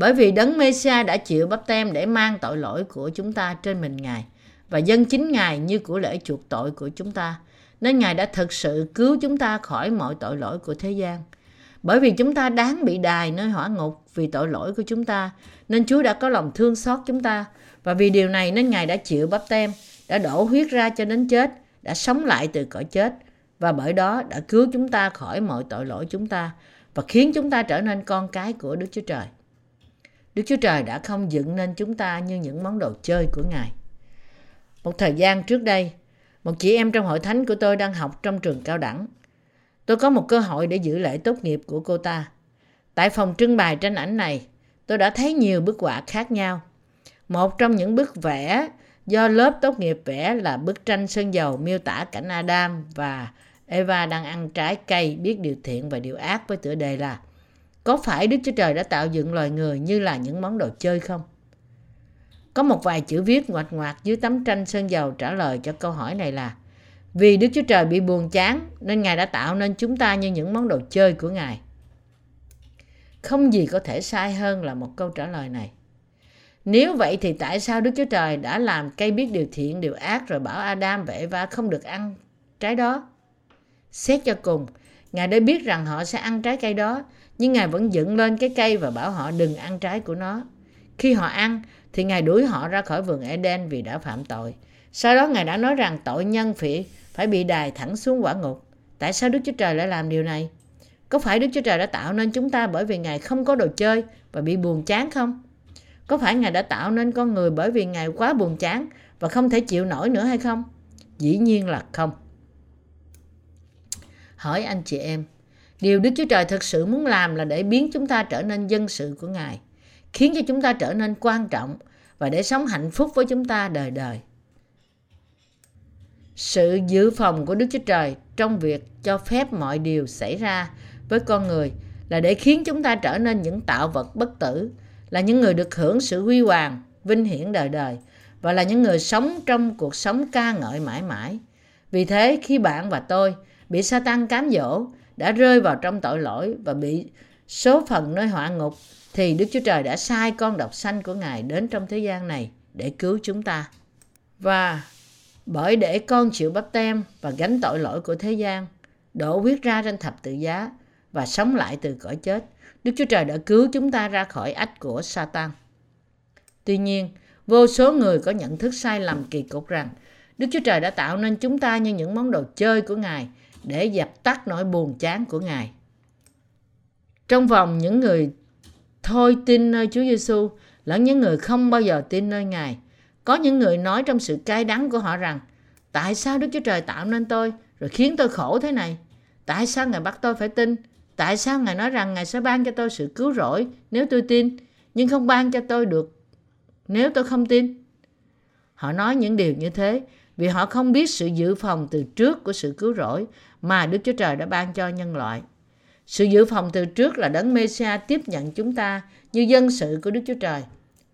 Bởi vì Đấng Mêsia đã chịu bắp tem để mang tội lỗi của chúng ta trên mình Ngài và dân chính Ngài như của lễ chuộc tội của chúng ta. Nên Ngài đã thực sự cứu chúng ta khỏi mọi tội lỗi của thế gian. Bởi vì chúng ta đáng bị đài nơi hỏa ngục vì tội lỗi của chúng ta, nên Chúa đã có lòng thương xót chúng ta. Và vì điều này nên Ngài đã chịu bắp tem, đã đổ huyết ra cho đến chết, đã sống lại từ cõi chết và bởi đó đã cứu chúng ta khỏi mọi tội lỗi chúng ta và khiến chúng ta trở nên con cái của Đức Chúa Trời. Đức Chúa Trời đã không dựng nên chúng ta như những món đồ chơi của Ngài. Một thời gian trước đây, một chị em trong hội thánh của tôi đang học trong trường cao đẳng. Tôi có một cơ hội để giữ lễ tốt nghiệp của cô ta. Tại phòng trưng bày tranh ảnh này, tôi đã thấy nhiều bức họa khác nhau. Một trong những bức vẽ do lớp tốt nghiệp vẽ là bức tranh sơn dầu miêu tả cảnh Adam và Eva đang ăn trái cây biết điều thiện và điều ác với tựa đề là có phải Đức Chúa Trời đã tạo dựng loài người như là những món đồ chơi không? Có một vài chữ viết ngoạch ngoạc dưới tấm tranh sơn dầu trả lời cho câu hỏi này là Vì Đức Chúa Trời bị buồn chán nên Ngài đã tạo nên chúng ta như những món đồ chơi của Ngài. Không gì có thể sai hơn là một câu trả lời này. Nếu vậy thì tại sao Đức Chúa Trời đã làm cây biết điều thiện, điều ác rồi bảo Adam và Eva không được ăn trái đó? Xét cho cùng, Ngài đã biết rằng họ sẽ ăn trái cây đó, nhưng Ngài vẫn dựng lên cái cây và bảo họ đừng ăn trái của nó. Khi họ ăn, thì Ngài đuổi họ ra khỏi vườn Eden vì đã phạm tội. Sau đó Ngài đã nói rằng tội nhân phỉ phải bị đài thẳng xuống quả ngục. Tại sao Đức Chúa Trời lại làm điều này? Có phải Đức Chúa Trời đã tạo nên chúng ta bởi vì Ngài không có đồ chơi và bị buồn chán không? Có phải Ngài đã tạo nên con người bởi vì Ngài quá buồn chán và không thể chịu nổi nữa hay không? Dĩ nhiên là không. Hỏi anh chị em, điều Đức Chúa Trời thực sự muốn làm là để biến chúng ta trở nên dân sự của Ngài, khiến cho chúng ta trở nên quan trọng và để sống hạnh phúc với chúng ta đời đời. Sự dự phòng của Đức Chúa Trời trong việc cho phép mọi điều xảy ra với con người là để khiến chúng ta trở nên những tạo vật bất tử, là những người được hưởng sự huy hoàng, vinh hiển đời đời và là những người sống trong cuộc sống ca ngợi mãi mãi. Vì thế khi bạn và tôi bị Satan cám dỗ, đã rơi vào trong tội lỗi và bị số phận nơi họa ngục, thì Đức Chúa Trời đã sai con độc sanh của Ngài đến trong thế gian này để cứu chúng ta. Và bởi để con chịu bắp tem và gánh tội lỗi của thế gian, đổ huyết ra trên thập tự giá và sống lại từ cõi chết, Đức Chúa Trời đã cứu chúng ta ra khỏi ách của Satan. Tuy nhiên, vô số người có nhận thức sai lầm kỳ cục rằng Đức Chúa Trời đã tạo nên chúng ta như những món đồ chơi của Ngài để dập tắt nỗi buồn chán của Ngài. Trong vòng những người thôi tin nơi Chúa Giêsu lẫn những người không bao giờ tin nơi Ngài, có những người nói trong sự cay đắng của họ rằng Tại sao Đức Chúa Trời tạo nên tôi rồi khiến tôi khổ thế này? Tại sao Ngài bắt tôi phải tin? Tại sao Ngài nói rằng Ngài sẽ ban cho tôi sự cứu rỗi nếu tôi tin, nhưng không ban cho tôi được nếu tôi không tin? Họ nói những điều như thế vì họ không biết sự dự phòng từ trước của sự cứu rỗi mà Đức Chúa Trời đã ban cho nhân loại. Sự dự phòng từ trước là đấng Mêsia tiếp nhận chúng ta như dân sự của Đức Chúa Trời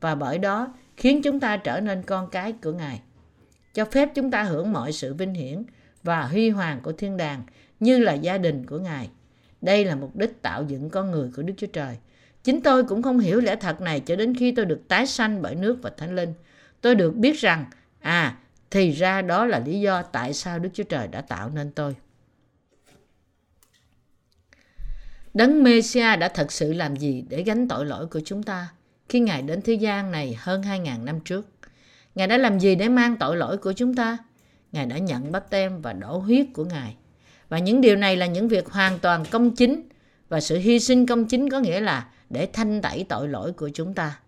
và bởi đó khiến chúng ta trở nên con cái của Ngài. Cho phép chúng ta hưởng mọi sự vinh hiển và huy hoàng của thiên đàng như là gia đình của Ngài. Đây là mục đích tạo dựng con người của Đức Chúa Trời. Chính tôi cũng không hiểu lẽ thật này cho đến khi tôi được tái sanh bởi nước và thánh linh. Tôi được biết rằng, à, thì ra đó là lý do tại sao Đức Chúa Trời đã tạo nên tôi. Đấng Mêsia đã thật sự làm gì để gánh tội lỗi của chúng ta khi Ngài đến thế gian này hơn 2.000 năm trước? Ngài đã làm gì để mang tội lỗi của chúng ta? Ngài đã nhận bắp tem và đổ huyết của Ngài. Và những điều này là những việc hoàn toàn công chính và sự hy sinh công chính có nghĩa là để thanh tẩy tội lỗi của chúng ta.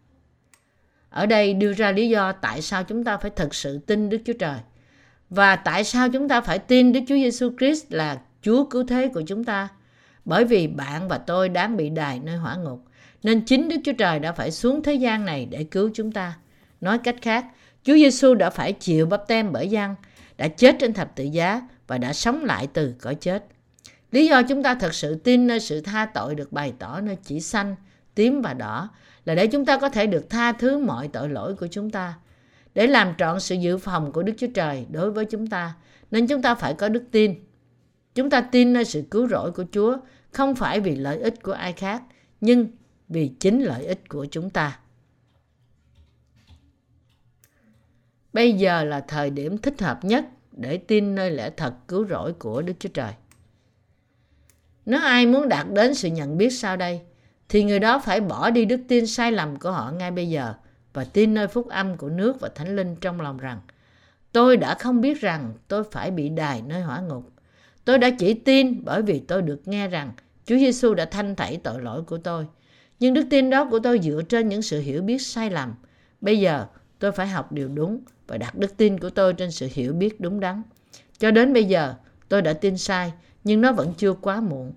Ở đây đưa ra lý do tại sao chúng ta phải thực sự tin Đức Chúa Trời và tại sao chúng ta phải tin Đức Chúa Giêsu Christ là Chúa cứu thế của chúng ta. Bởi vì bạn và tôi đáng bị đài nơi hỏa ngục, nên chính Đức Chúa Trời đã phải xuống thế gian này để cứu chúng ta. Nói cách khác, Chúa Giêsu đã phải chịu bắp tem bởi gian đã chết trên thập tự giá và đã sống lại từ cõi chết. Lý do chúng ta thật sự tin nơi sự tha tội được bày tỏ nơi chỉ xanh, tím và đỏ là để chúng ta có thể được tha thứ mọi tội lỗi của chúng ta. Để làm trọn sự dự phòng của Đức Chúa Trời đối với chúng ta, nên chúng ta phải có đức tin. Chúng ta tin nơi sự cứu rỗi của Chúa không phải vì lợi ích của ai khác, nhưng vì chính lợi ích của chúng ta. Bây giờ là thời điểm thích hợp nhất để tin nơi lẽ thật cứu rỗi của Đức Chúa Trời. Nếu ai muốn đạt đến sự nhận biết sau đây, thì người đó phải bỏ đi đức tin sai lầm của họ ngay bây giờ và tin nơi phúc âm của nước và thánh linh trong lòng rằng tôi đã không biết rằng tôi phải bị đài nơi hỏa ngục. Tôi đã chỉ tin bởi vì tôi được nghe rằng Chúa Giêsu đã thanh tẩy tội lỗi của tôi. Nhưng đức tin đó của tôi dựa trên những sự hiểu biết sai lầm. Bây giờ tôi phải học điều đúng và đặt đức tin của tôi trên sự hiểu biết đúng đắn. Cho đến bây giờ, tôi đã tin sai, nhưng nó vẫn chưa quá muộn.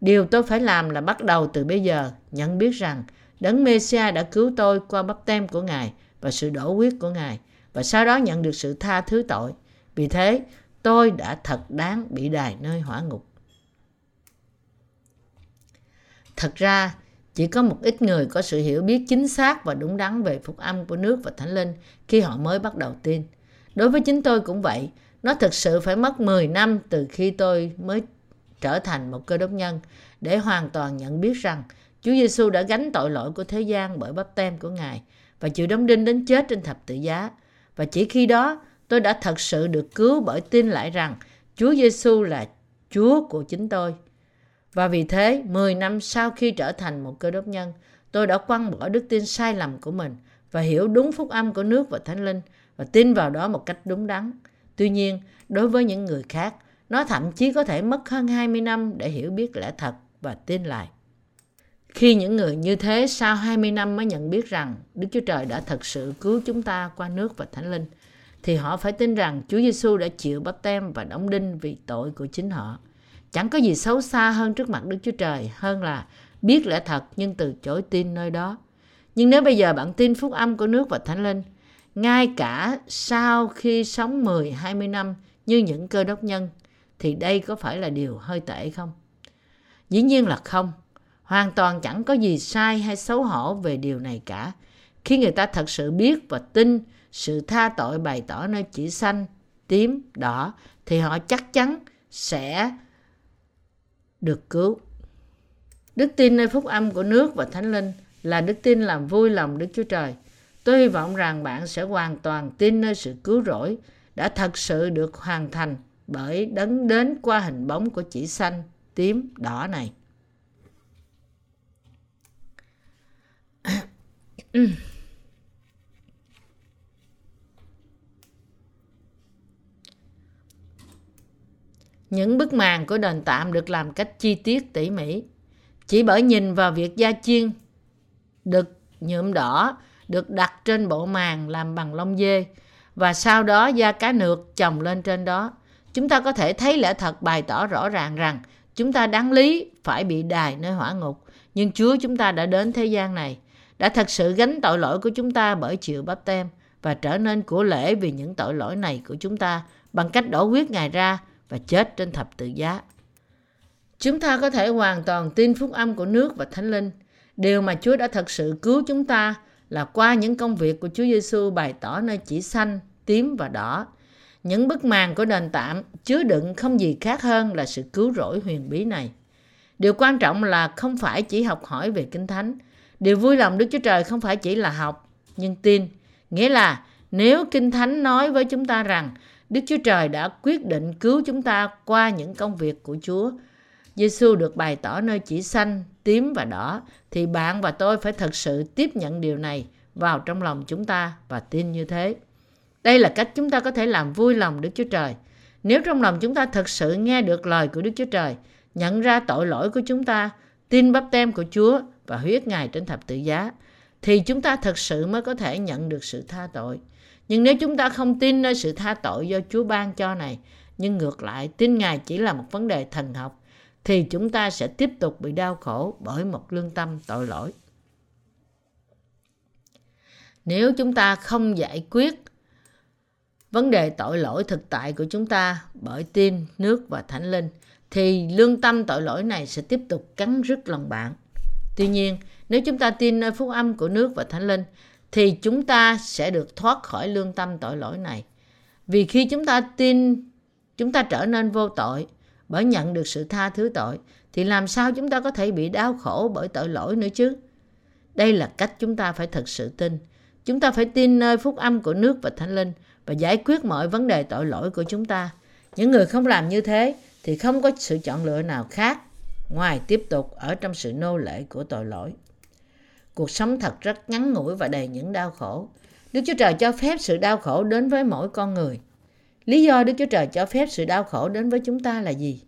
Điều tôi phải làm là bắt đầu từ bây giờ nhận biết rằng Đấng Mêsia đã cứu tôi qua bắp tem của Ngài và sự đổ huyết của Ngài và sau đó nhận được sự tha thứ tội. Vì thế, tôi đã thật đáng bị đài nơi hỏa ngục. Thật ra, chỉ có một ít người có sự hiểu biết chính xác và đúng đắn về phúc âm của nước và thánh linh khi họ mới bắt đầu tin. Đối với chính tôi cũng vậy, nó thực sự phải mất 10 năm từ khi tôi mới trở thành một cơ đốc nhân để hoàn toàn nhận biết rằng Chúa Giêsu đã gánh tội lỗi của thế gian bởi bắp tem của Ngài và chịu đóng đinh đến chết trên thập tự giá. Và chỉ khi đó tôi đã thật sự được cứu bởi tin lại rằng Chúa Giêsu là Chúa của chính tôi. Và vì thế, 10 năm sau khi trở thành một cơ đốc nhân, tôi đã quăng bỏ đức tin sai lầm của mình và hiểu đúng phúc âm của nước và thánh linh và tin vào đó một cách đúng đắn. Tuy nhiên, đối với những người khác, nó thậm chí có thể mất hơn 20 năm để hiểu biết lẽ thật và tin lại. Khi những người như thế sau 20 năm mới nhận biết rằng Đức Chúa Trời đã thật sự cứu chúng ta qua nước và Thánh Linh, thì họ phải tin rằng Chúa Giêsu đã chịu bắp tem và đóng đinh vì tội của chính họ. Chẳng có gì xấu xa hơn trước mặt Đức Chúa Trời hơn là biết lẽ thật nhưng từ chối tin nơi đó. Nhưng nếu bây giờ bạn tin phúc âm của nước và Thánh Linh, ngay cả sau khi sống 10-20 năm như những cơ đốc nhân, thì đây có phải là điều hơi tệ không? Dĩ nhiên là không. Hoàn toàn chẳng có gì sai hay xấu hổ về điều này cả. Khi người ta thật sự biết và tin sự tha tội bày tỏ nơi chỉ xanh, tím, đỏ, thì họ chắc chắn sẽ được cứu. Đức tin nơi phúc âm của nước và thánh linh là đức tin làm vui lòng Đức Chúa Trời. Tôi hy vọng rằng bạn sẽ hoàn toàn tin nơi sự cứu rỗi đã thật sự được hoàn thành bởi đấng đến qua hình bóng của chỉ xanh, tím, đỏ này. Ừ. Những bức màn của đền tạm được làm cách chi tiết tỉ mỉ. Chỉ bởi nhìn vào việc da chiên được nhuộm đỏ được đặt trên bộ màn làm bằng lông dê và sau đó da cá nược chồng lên trên đó. Chúng ta có thể thấy lẽ thật bày tỏ rõ ràng rằng chúng ta đáng lý phải bị đài nơi hỏa ngục. Nhưng Chúa chúng ta đã đến thế gian này, đã thật sự gánh tội lỗi của chúng ta bởi chịu bắp tem và trở nên của lễ vì những tội lỗi này của chúng ta bằng cách đổ huyết Ngài ra và chết trên thập tự giá. Chúng ta có thể hoàn toàn tin phúc âm của nước và Thánh Linh. Điều mà Chúa đã thật sự cứu chúng ta là qua những công việc của Chúa Giêsu bày tỏ nơi chỉ xanh, tím và đỏ. Những bức màn của đền tạm chứa đựng không gì khác hơn là sự cứu rỗi huyền bí này. Điều quan trọng là không phải chỉ học hỏi về Kinh Thánh. Điều vui lòng Đức Chúa Trời không phải chỉ là học, nhưng tin. Nghĩa là nếu Kinh Thánh nói với chúng ta rằng Đức Chúa Trời đã quyết định cứu chúng ta qua những công việc của Chúa. Giêsu được bày tỏ nơi chỉ xanh, tím và đỏ thì bạn và tôi phải thật sự tiếp nhận điều này vào trong lòng chúng ta và tin như thế. Đây là cách chúng ta có thể làm vui lòng Đức Chúa Trời. Nếu trong lòng chúng ta thật sự nghe được lời của Đức Chúa Trời, nhận ra tội lỗi của chúng ta, tin bắp tem của Chúa và huyết Ngài trên thập tự giá, thì chúng ta thật sự mới có thể nhận được sự tha tội. Nhưng nếu chúng ta không tin nơi sự tha tội do Chúa ban cho này, nhưng ngược lại tin Ngài chỉ là một vấn đề thần học, thì chúng ta sẽ tiếp tục bị đau khổ bởi một lương tâm tội lỗi. Nếu chúng ta không giải quyết vấn đề tội lỗi thực tại của chúng ta bởi tin, nước và thánh linh, thì lương tâm tội lỗi này sẽ tiếp tục cắn rứt lòng bạn. Tuy nhiên, nếu chúng ta tin nơi phúc âm của nước và thánh linh, thì chúng ta sẽ được thoát khỏi lương tâm tội lỗi này. Vì khi chúng ta tin, chúng ta trở nên vô tội bởi nhận được sự tha thứ tội, thì làm sao chúng ta có thể bị đau khổ bởi tội lỗi nữa chứ? Đây là cách chúng ta phải thật sự tin. Chúng ta phải tin nơi phúc âm của nước và thánh linh và giải quyết mọi vấn đề tội lỗi của chúng ta. Những người không làm như thế thì không có sự chọn lựa nào khác ngoài tiếp tục ở trong sự nô lệ của tội lỗi. Cuộc sống thật rất ngắn ngủi và đầy những đau khổ. Đức Chúa Trời cho phép sự đau khổ đến với mỗi con người. Lý do Đức Chúa Trời cho phép sự đau khổ đến với chúng ta là gì?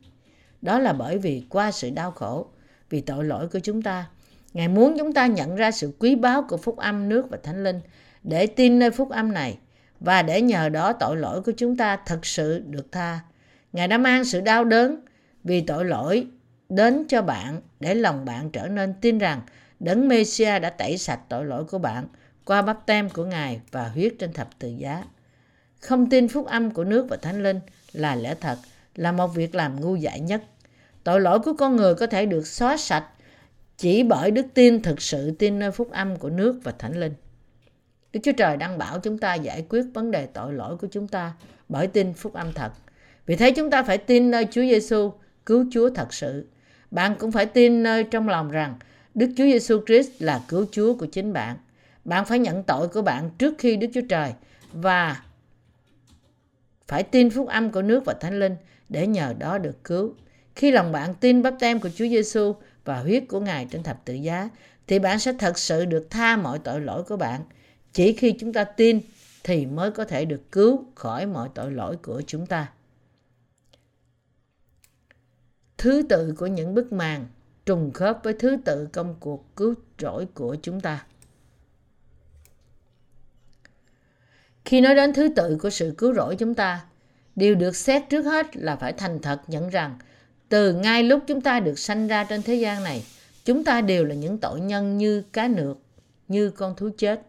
Đó là bởi vì qua sự đau khổ, vì tội lỗi của chúng ta, Ngài muốn chúng ta nhận ra sự quý báu của phúc âm nước và thánh linh để tin nơi phúc âm này và để nhờ đó tội lỗi của chúng ta thật sự được tha. Ngài đã mang sự đau đớn vì tội lỗi đến cho bạn để lòng bạn trở nên tin rằng Đấng Mêsia đã tẩy sạch tội lỗi của bạn qua bắp tem của Ngài và huyết trên thập tự giá. Không tin phúc âm của nước và thánh linh là lẽ thật, là một việc làm ngu dại nhất. Tội lỗi của con người có thể được xóa sạch chỉ bởi đức tin thực sự tin nơi phúc âm của nước và thánh linh. Đức Chúa Trời đang bảo chúng ta giải quyết vấn đề tội lỗi của chúng ta bởi tin phúc âm thật. Vì thế chúng ta phải tin nơi Chúa Giêsu cứu Chúa thật sự. Bạn cũng phải tin nơi trong lòng rằng Đức Chúa Giêsu Christ là cứu Chúa của chính bạn. Bạn phải nhận tội của bạn trước khi Đức Chúa Trời và phải tin phúc âm của nước và Thánh Linh để nhờ đó được cứu. Khi lòng bạn tin bắp tem của Chúa Giêsu và huyết của Ngài trên thập tự giá, thì bạn sẽ thật sự được tha mọi tội lỗi của bạn. Chỉ khi chúng ta tin thì mới có thể được cứu khỏi mọi tội lỗi của chúng ta. Thứ tự của những bức màn trùng khớp với thứ tự công cuộc cứu rỗi của chúng ta. Khi nói đến thứ tự của sự cứu rỗi chúng ta, điều được xét trước hết là phải thành thật nhận rằng từ ngay lúc chúng ta được sanh ra trên thế gian này, chúng ta đều là những tội nhân như cá nược, như con thú chết.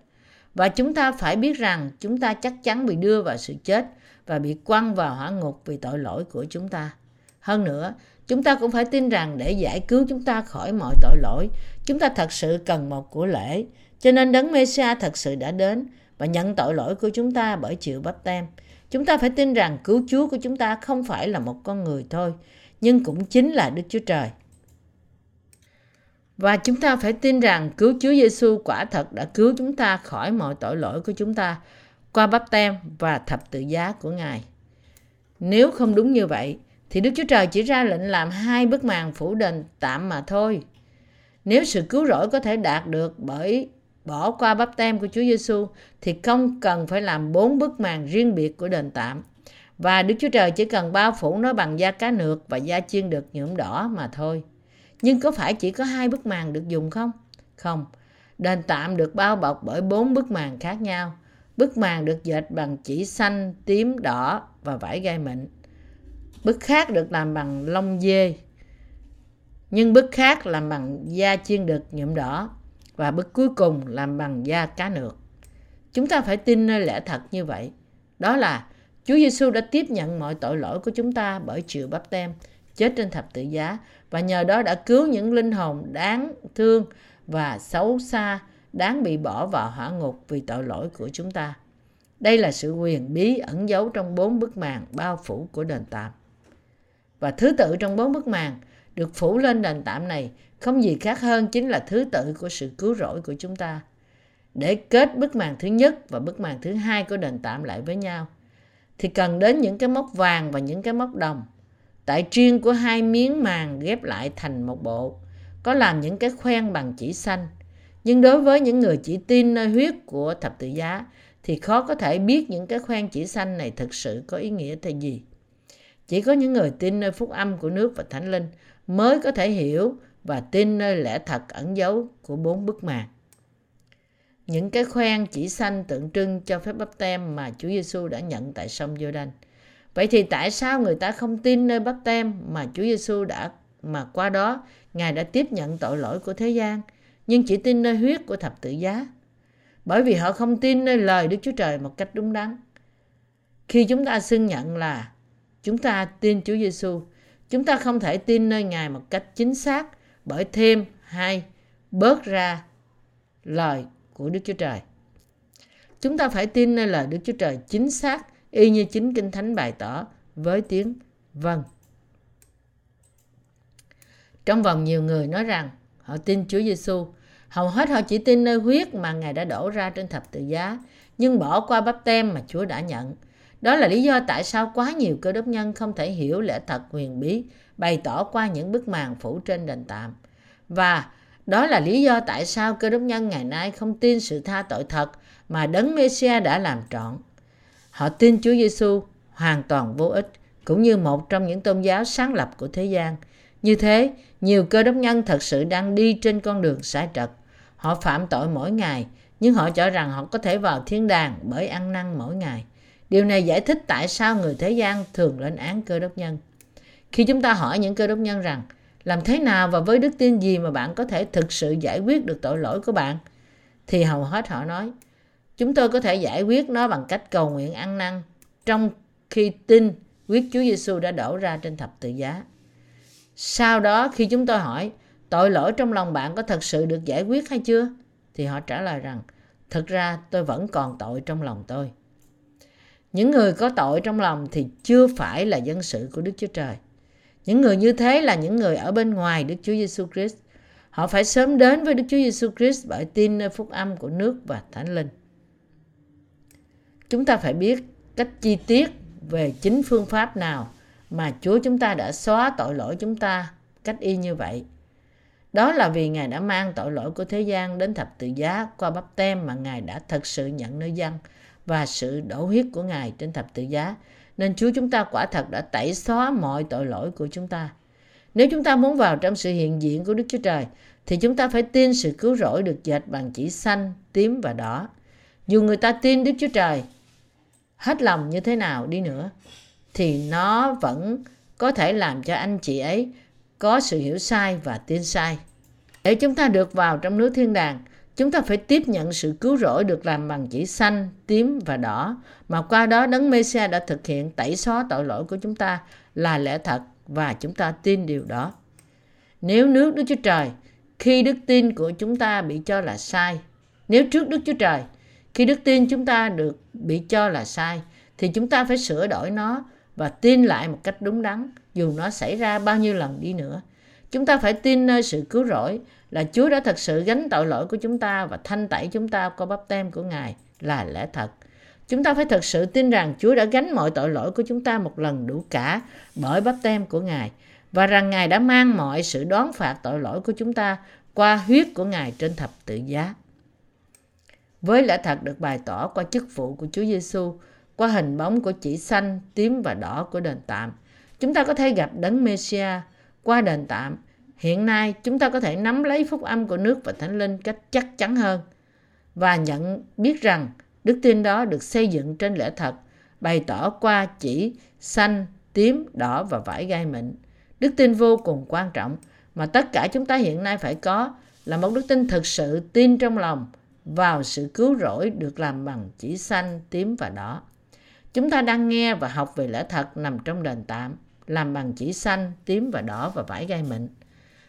Và chúng ta phải biết rằng chúng ta chắc chắn bị đưa vào sự chết và bị quăng vào hỏa ngục vì tội lỗi của chúng ta. Hơn nữa, chúng ta cũng phải tin rằng để giải cứu chúng ta khỏi mọi tội lỗi, chúng ta thật sự cần một của lễ. Cho nên Đấng Mêsia thật sự đã đến và nhận tội lỗi của chúng ta bởi chịu bắp tem. Chúng ta phải tin rằng cứu Chúa của chúng ta không phải là một con người thôi, nhưng cũng chính là Đức Chúa Trời. Và chúng ta phải tin rằng cứu Chúa Giêsu quả thật đã cứu chúng ta khỏi mọi tội lỗi của chúng ta qua bắp tem và thập tự giá của Ngài. Nếu không đúng như vậy, thì Đức Chúa Trời chỉ ra lệnh làm hai bức màn phủ đền tạm mà thôi. Nếu sự cứu rỗi có thể đạt được bởi bỏ qua bắp tem của Chúa Giêsu thì không cần phải làm bốn bức màn riêng biệt của đền tạm. Và Đức Chúa Trời chỉ cần bao phủ nó bằng da cá nược và da chiên được nhuộm đỏ mà thôi. Nhưng có phải chỉ có hai bức màn được dùng không? Không. Đền tạm được bao bọc bởi bốn bức màn khác nhau. Bức màn được dệt bằng chỉ xanh, tím, đỏ và vải gai mịn. Bức khác được làm bằng lông dê. Nhưng bức khác làm bằng da chiên được nhuộm đỏ. Và bức cuối cùng làm bằng da cá nược. Chúng ta phải tin nơi lẽ thật như vậy. Đó là Chúa Giêsu đã tiếp nhận mọi tội lỗi của chúng ta bởi chịu bắp tem, chết trên thập tự giá và nhờ đó đã cứu những linh hồn đáng thương và xấu xa, đáng bị bỏ vào hỏa ngục vì tội lỗi của chúng ta. Đây là sự quyền bí ẩn giấu trong bốn bức màn bao phủ của đền tạm. Và thứ tự trong bốn bức màn được phủ lên đền tạm này không gì khác hơn chính là thứ tự của sự cứu rỗi của chúng ta. Để kết bức màn thứ nhất và bức màn thứ hai của đền tạm lại với nhau – thì cần đến những cái móc vàng và những cái móc đồng. Tại chuyên của hai miếng màng ghép lại thành một bộ, có làm những cái khoen bằng chỉ xanh. Nhưng đối với những người chỉ tin nơi huyết của thập tự giá, thì khó có thể biết những cái khoen chỉ xanh này thực sự có ý nghĩa thay gì. Chỉ có những người tin nơi phúc âm của nước và thánh linh mới có thể hiểu và tin nơi lẽ thật ẩn dấu của bốn bức màn. Những cái khoen chỉ xanh tượng trưng cho phép bắp tem mà Chúa Giêsu đã nhận tại sông Giô-đanh. Vậy thì tại sao người ta không tin nơi bắp tem mà Chúa Giêsu đã mà qua đó Ngài đã tiếp nhận tội lỗi của thế gian, nhưng chỉ tin nơi huyết của thập tự giá? Bởi vì họ không tin nơi lời Đức Chúa Trời một cách đúng đắn. Khi chúng ta xưng nhận là chúng ta tin Chúa Giêsu, chúng ta không thể tin nơi Ngài một cách chính xác bởi thêm hay bớt ra lời của Đức Chúa Trời. Chúng ta phải tin nơi lời Đức Chúa Trời chính xác y như chính Kinh Thánh bày tỏ với tiếng vâng. Trong vòng nhiều người nói rằng họ tin Chúa Giêsu, hầu hết họ chỉ tin nơi huyết mà Ngài đã đổ ra trên thập tự giá, nhưng bỏ qua bắp tem mà Chúa đã nhận. Đó là lý do tại sao quá nhiều cơ đốc nhân không thể hiểu lẽ thật huyền bí bày tỏ qua những bức màn phủ trên đền tạm. Và đó là lý do tại sao cơ đốc nhân ngày nay không tin sự tha tội thật mà đấng Messiah đã làm trọn. Họ tin Chúa Giêsu hoàn toàn vô ích, cũng như một trong những tôn giáo sáng lập của thế gian. Như thế, nhiều cơ đốc nhân thật sự đang đi trên con đường sai trật. Họ phạm tội mỗi ngày, nhưng họ cho rằng họ có thể vào thiên đàng bởi ăn năn mỗi ngày. Điều này giải thích tại sao người thế gian thường lên án cơ đốc nhân. Khi chúng ta hỏi những cơ đốc nhân rằng, làm thế nào và với đức tin gì mà bạn có thể thực sự giải quyết được tội lỗi của bạn? Thì hầu hết họ nói, chúng tôi có thể giải quyết nó bằng cách cầu nguyện ăn năn, trong khi tin quyết Chúa Giêsu đã đổ ra trên thập tự giá. Sau đó khi chúng tôi hỏi, tội lỗi trong lòng bạn có thật sự được giải quyết hay chưa? Thì họ trả lời rằng, thực ra tôi vẫn còn tội trong lòng tôi. Những người có tội trong lòng thì chưa phải là dân sự của Đức Chúa Trời. Những người như thế là những người ở bên ngoài Đức Chúa Giêsu Christ. Họ phải sớm đến với Đức Chúa Giêsu Christ bởi tin nơi phúc âm của nước và Thánh Linh. Chúng ta phải biết cách chi tiết về chính phương pháp nào mà Chúa chúng ta đã xóa tội lỗi chúng ta cách y như vậy. Đó là vì Ngài đã mang tội lỗi của thế gian đến thập tự giá qua bắp tem mà Ngài đã thật sự nhận nơi dân và sự đổ huyết của Ngài trên thập tự giá. Nên Chúa chúng ta quả thật đã tẩy xóa mọi tội lỗi của chúng ta. Nếu chúng ta muốn vào trong sự hiện diện của Đức Chúa Trời, thì chúng ta phải tin sự cứu rỗi được dệt bằng chỉ xanh, tím và đỏ. Dù người ta tin Đức Chúa Trời hết lòng như thế nào đi nữa, thì nó vẫn có thể làm cho anh chị ấy có sự hiểu sai và tin sai. Để chúng ta được vào trong nước thiên đàng, chúng ta phải tiếp nhận sự cứu rỗi được làm bằng chỉ xanh, tím và đỏ, mà qua đó Đấng Mêsia đã thực hiện tẩy xóa tội lỗi của chúng ta là lẽ thật và chúng ta tin điều đó. Nếu nước Đức Chúa Trời, khi đức tin của chúng ta bị cho là sai, nếu trước Đức Chúa Trời, khi đức tin chúng ta được bị cho là sai, thì chúng ta phải sửa đổi nó và tin lại một cách đúng đắn, dù nó xảy ra bao nhiêu lần đi nữa. Chúng ta phải tin nơi sự cứu rỗi là Chúa đã thật sự gánh tội lỗi của chúng ta và thanh tẩy chúng ta qua bắp tem của Ngài là lẽ thật. Chúng ta phải thật sự tin rằng Chúa đã gánh mọi tội lỗi của chúng ta một lần đủ cả bởi bắp tem của Ngài và rằng Ngài đã mang mọi sự đoán phạt tội lỗi của chúng ta qua huyết của Ngài trên thập tự giá. Với lẽ thật được bày tỏ qua chức vụ của Chúa Giêsu, qua hình bóng của chỉ xanh, tím và đỏ của đền tạm, chúng ta có thể gặp đấng Messia qua đền tạm. Hiện nay, chúng ta có thể nắm lấy phúc âm của nước và thánh linh cách chắc chắn hơn và nhận biết rằng đức tin đó được xây dựng trên lẽ thật, bày tỏ qua chỉ xanh, tím, đỏ và vải gai mịn. Đức tin vô cùng quan trọng mà tất cả chúng ta hiện nay phải có là một đức tin thực sự tin trong lòng vào sự cứu rỗi được làm bằng chỉ xanh, tím và đỏ. Chúng ta đang nghe và học về lẽ thật nằm trong đền tạm, làm bằng chỉ xanh, tím và đỏ và vải gai mịn.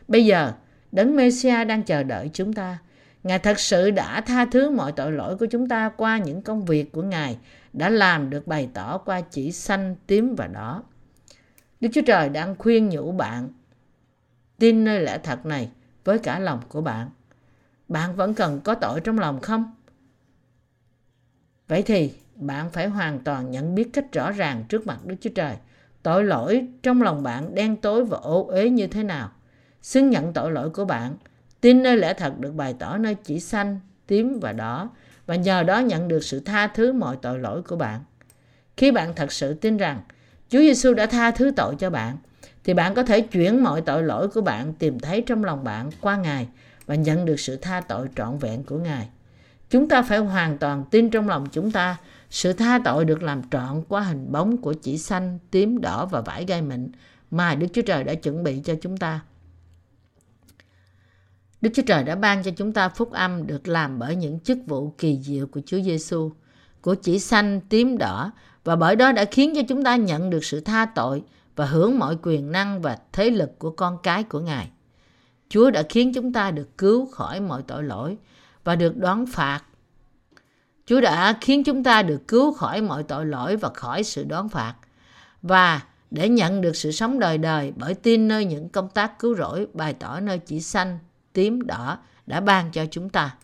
Bây giờ, Đấng Messia đang chờ đợi chúng ta. Ngài thật sự đã tha thứ mọi tội lỗi của chúng ta qua những công việc của Ngài đã làm được bày tỏ qua chỉ xanh, tím và đỏ. Đức Chúa Trời đang khuyên nhủ bạn tin nơi lẽ thật này với cả lòng của bạn. Bạn vẫn cần có tội trong lòng không? Vậy thì bạn phải hoàn toàn nhận biết cách rõ ràng trước mặt Đức Chúa Trời tội lỗi trong lòng bạn đen tối và ô uế như thế nào. Xưng nhận tội lỗi của bạn, tin nơi lẽ thật được bày tỏ nơi chỉ xanh, tím và đỏ và nhờ đó nhận được sự tha thứ mọi tội lỗi của bạn. Khi bạn thật sự tin rằng Chúa Giêsu đã tha thứ tội cho bạn, thì bạn có thể chuyển mọi tội lỗi của bạn tìm thấy trong lòng bạn qua Ngài và nhận được sự tha tội trọn vẹn của Ngài. Chúng ta phải hoàn toàn tin trong lòng chúng ta sự tha tội được làm trọn qua hình bóng của chỉ xanh, tím, đỏ và vải gai mịn mà Đức Chúa Trời đã chuẩn bị cho chúng ta. Đức Chúa Trời đã ban cho chúng ta phúc âm được làm bởi những chức vụ kỳ diệu của Chúa Giêsu, của chỉ xanh, tím, đỏ và bởi đó đã khiến cho chúng ta nhận được sự tha tội và hưởng mọi quyền năng và thế lực của con cái của Ngài. Chúa đã khiến chúng ta được cứu khỏi mọi tội lỗi và được đoán phạt Chúa đã khiến chúng ta được cứu khỏi mọi tội lỗi và khỏi sự đoán phạt. Và để nhận được sự sống đời đời bởi tin nơi những công tác cứu rỗi bày tỏ nơi chỉ xanh, tím, đỏ đã ban cho chúng ta.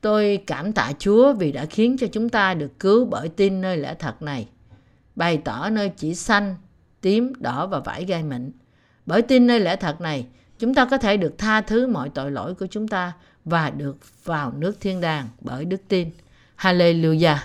Tôi cảm tạ Chúa vì đã khiến cho chúng ta được cứu bởi tin nơi lẽ thật này. Bày tỏ nơi chỉ xanh, tím, đỏ và vải gai mịn. Bởi tin nơi lẽ thật này, chúng ta có thể được tha thứ mọi tội lỗi của chúng ta và được vào nước thiên đàng bởi đức tin. Hallelujah!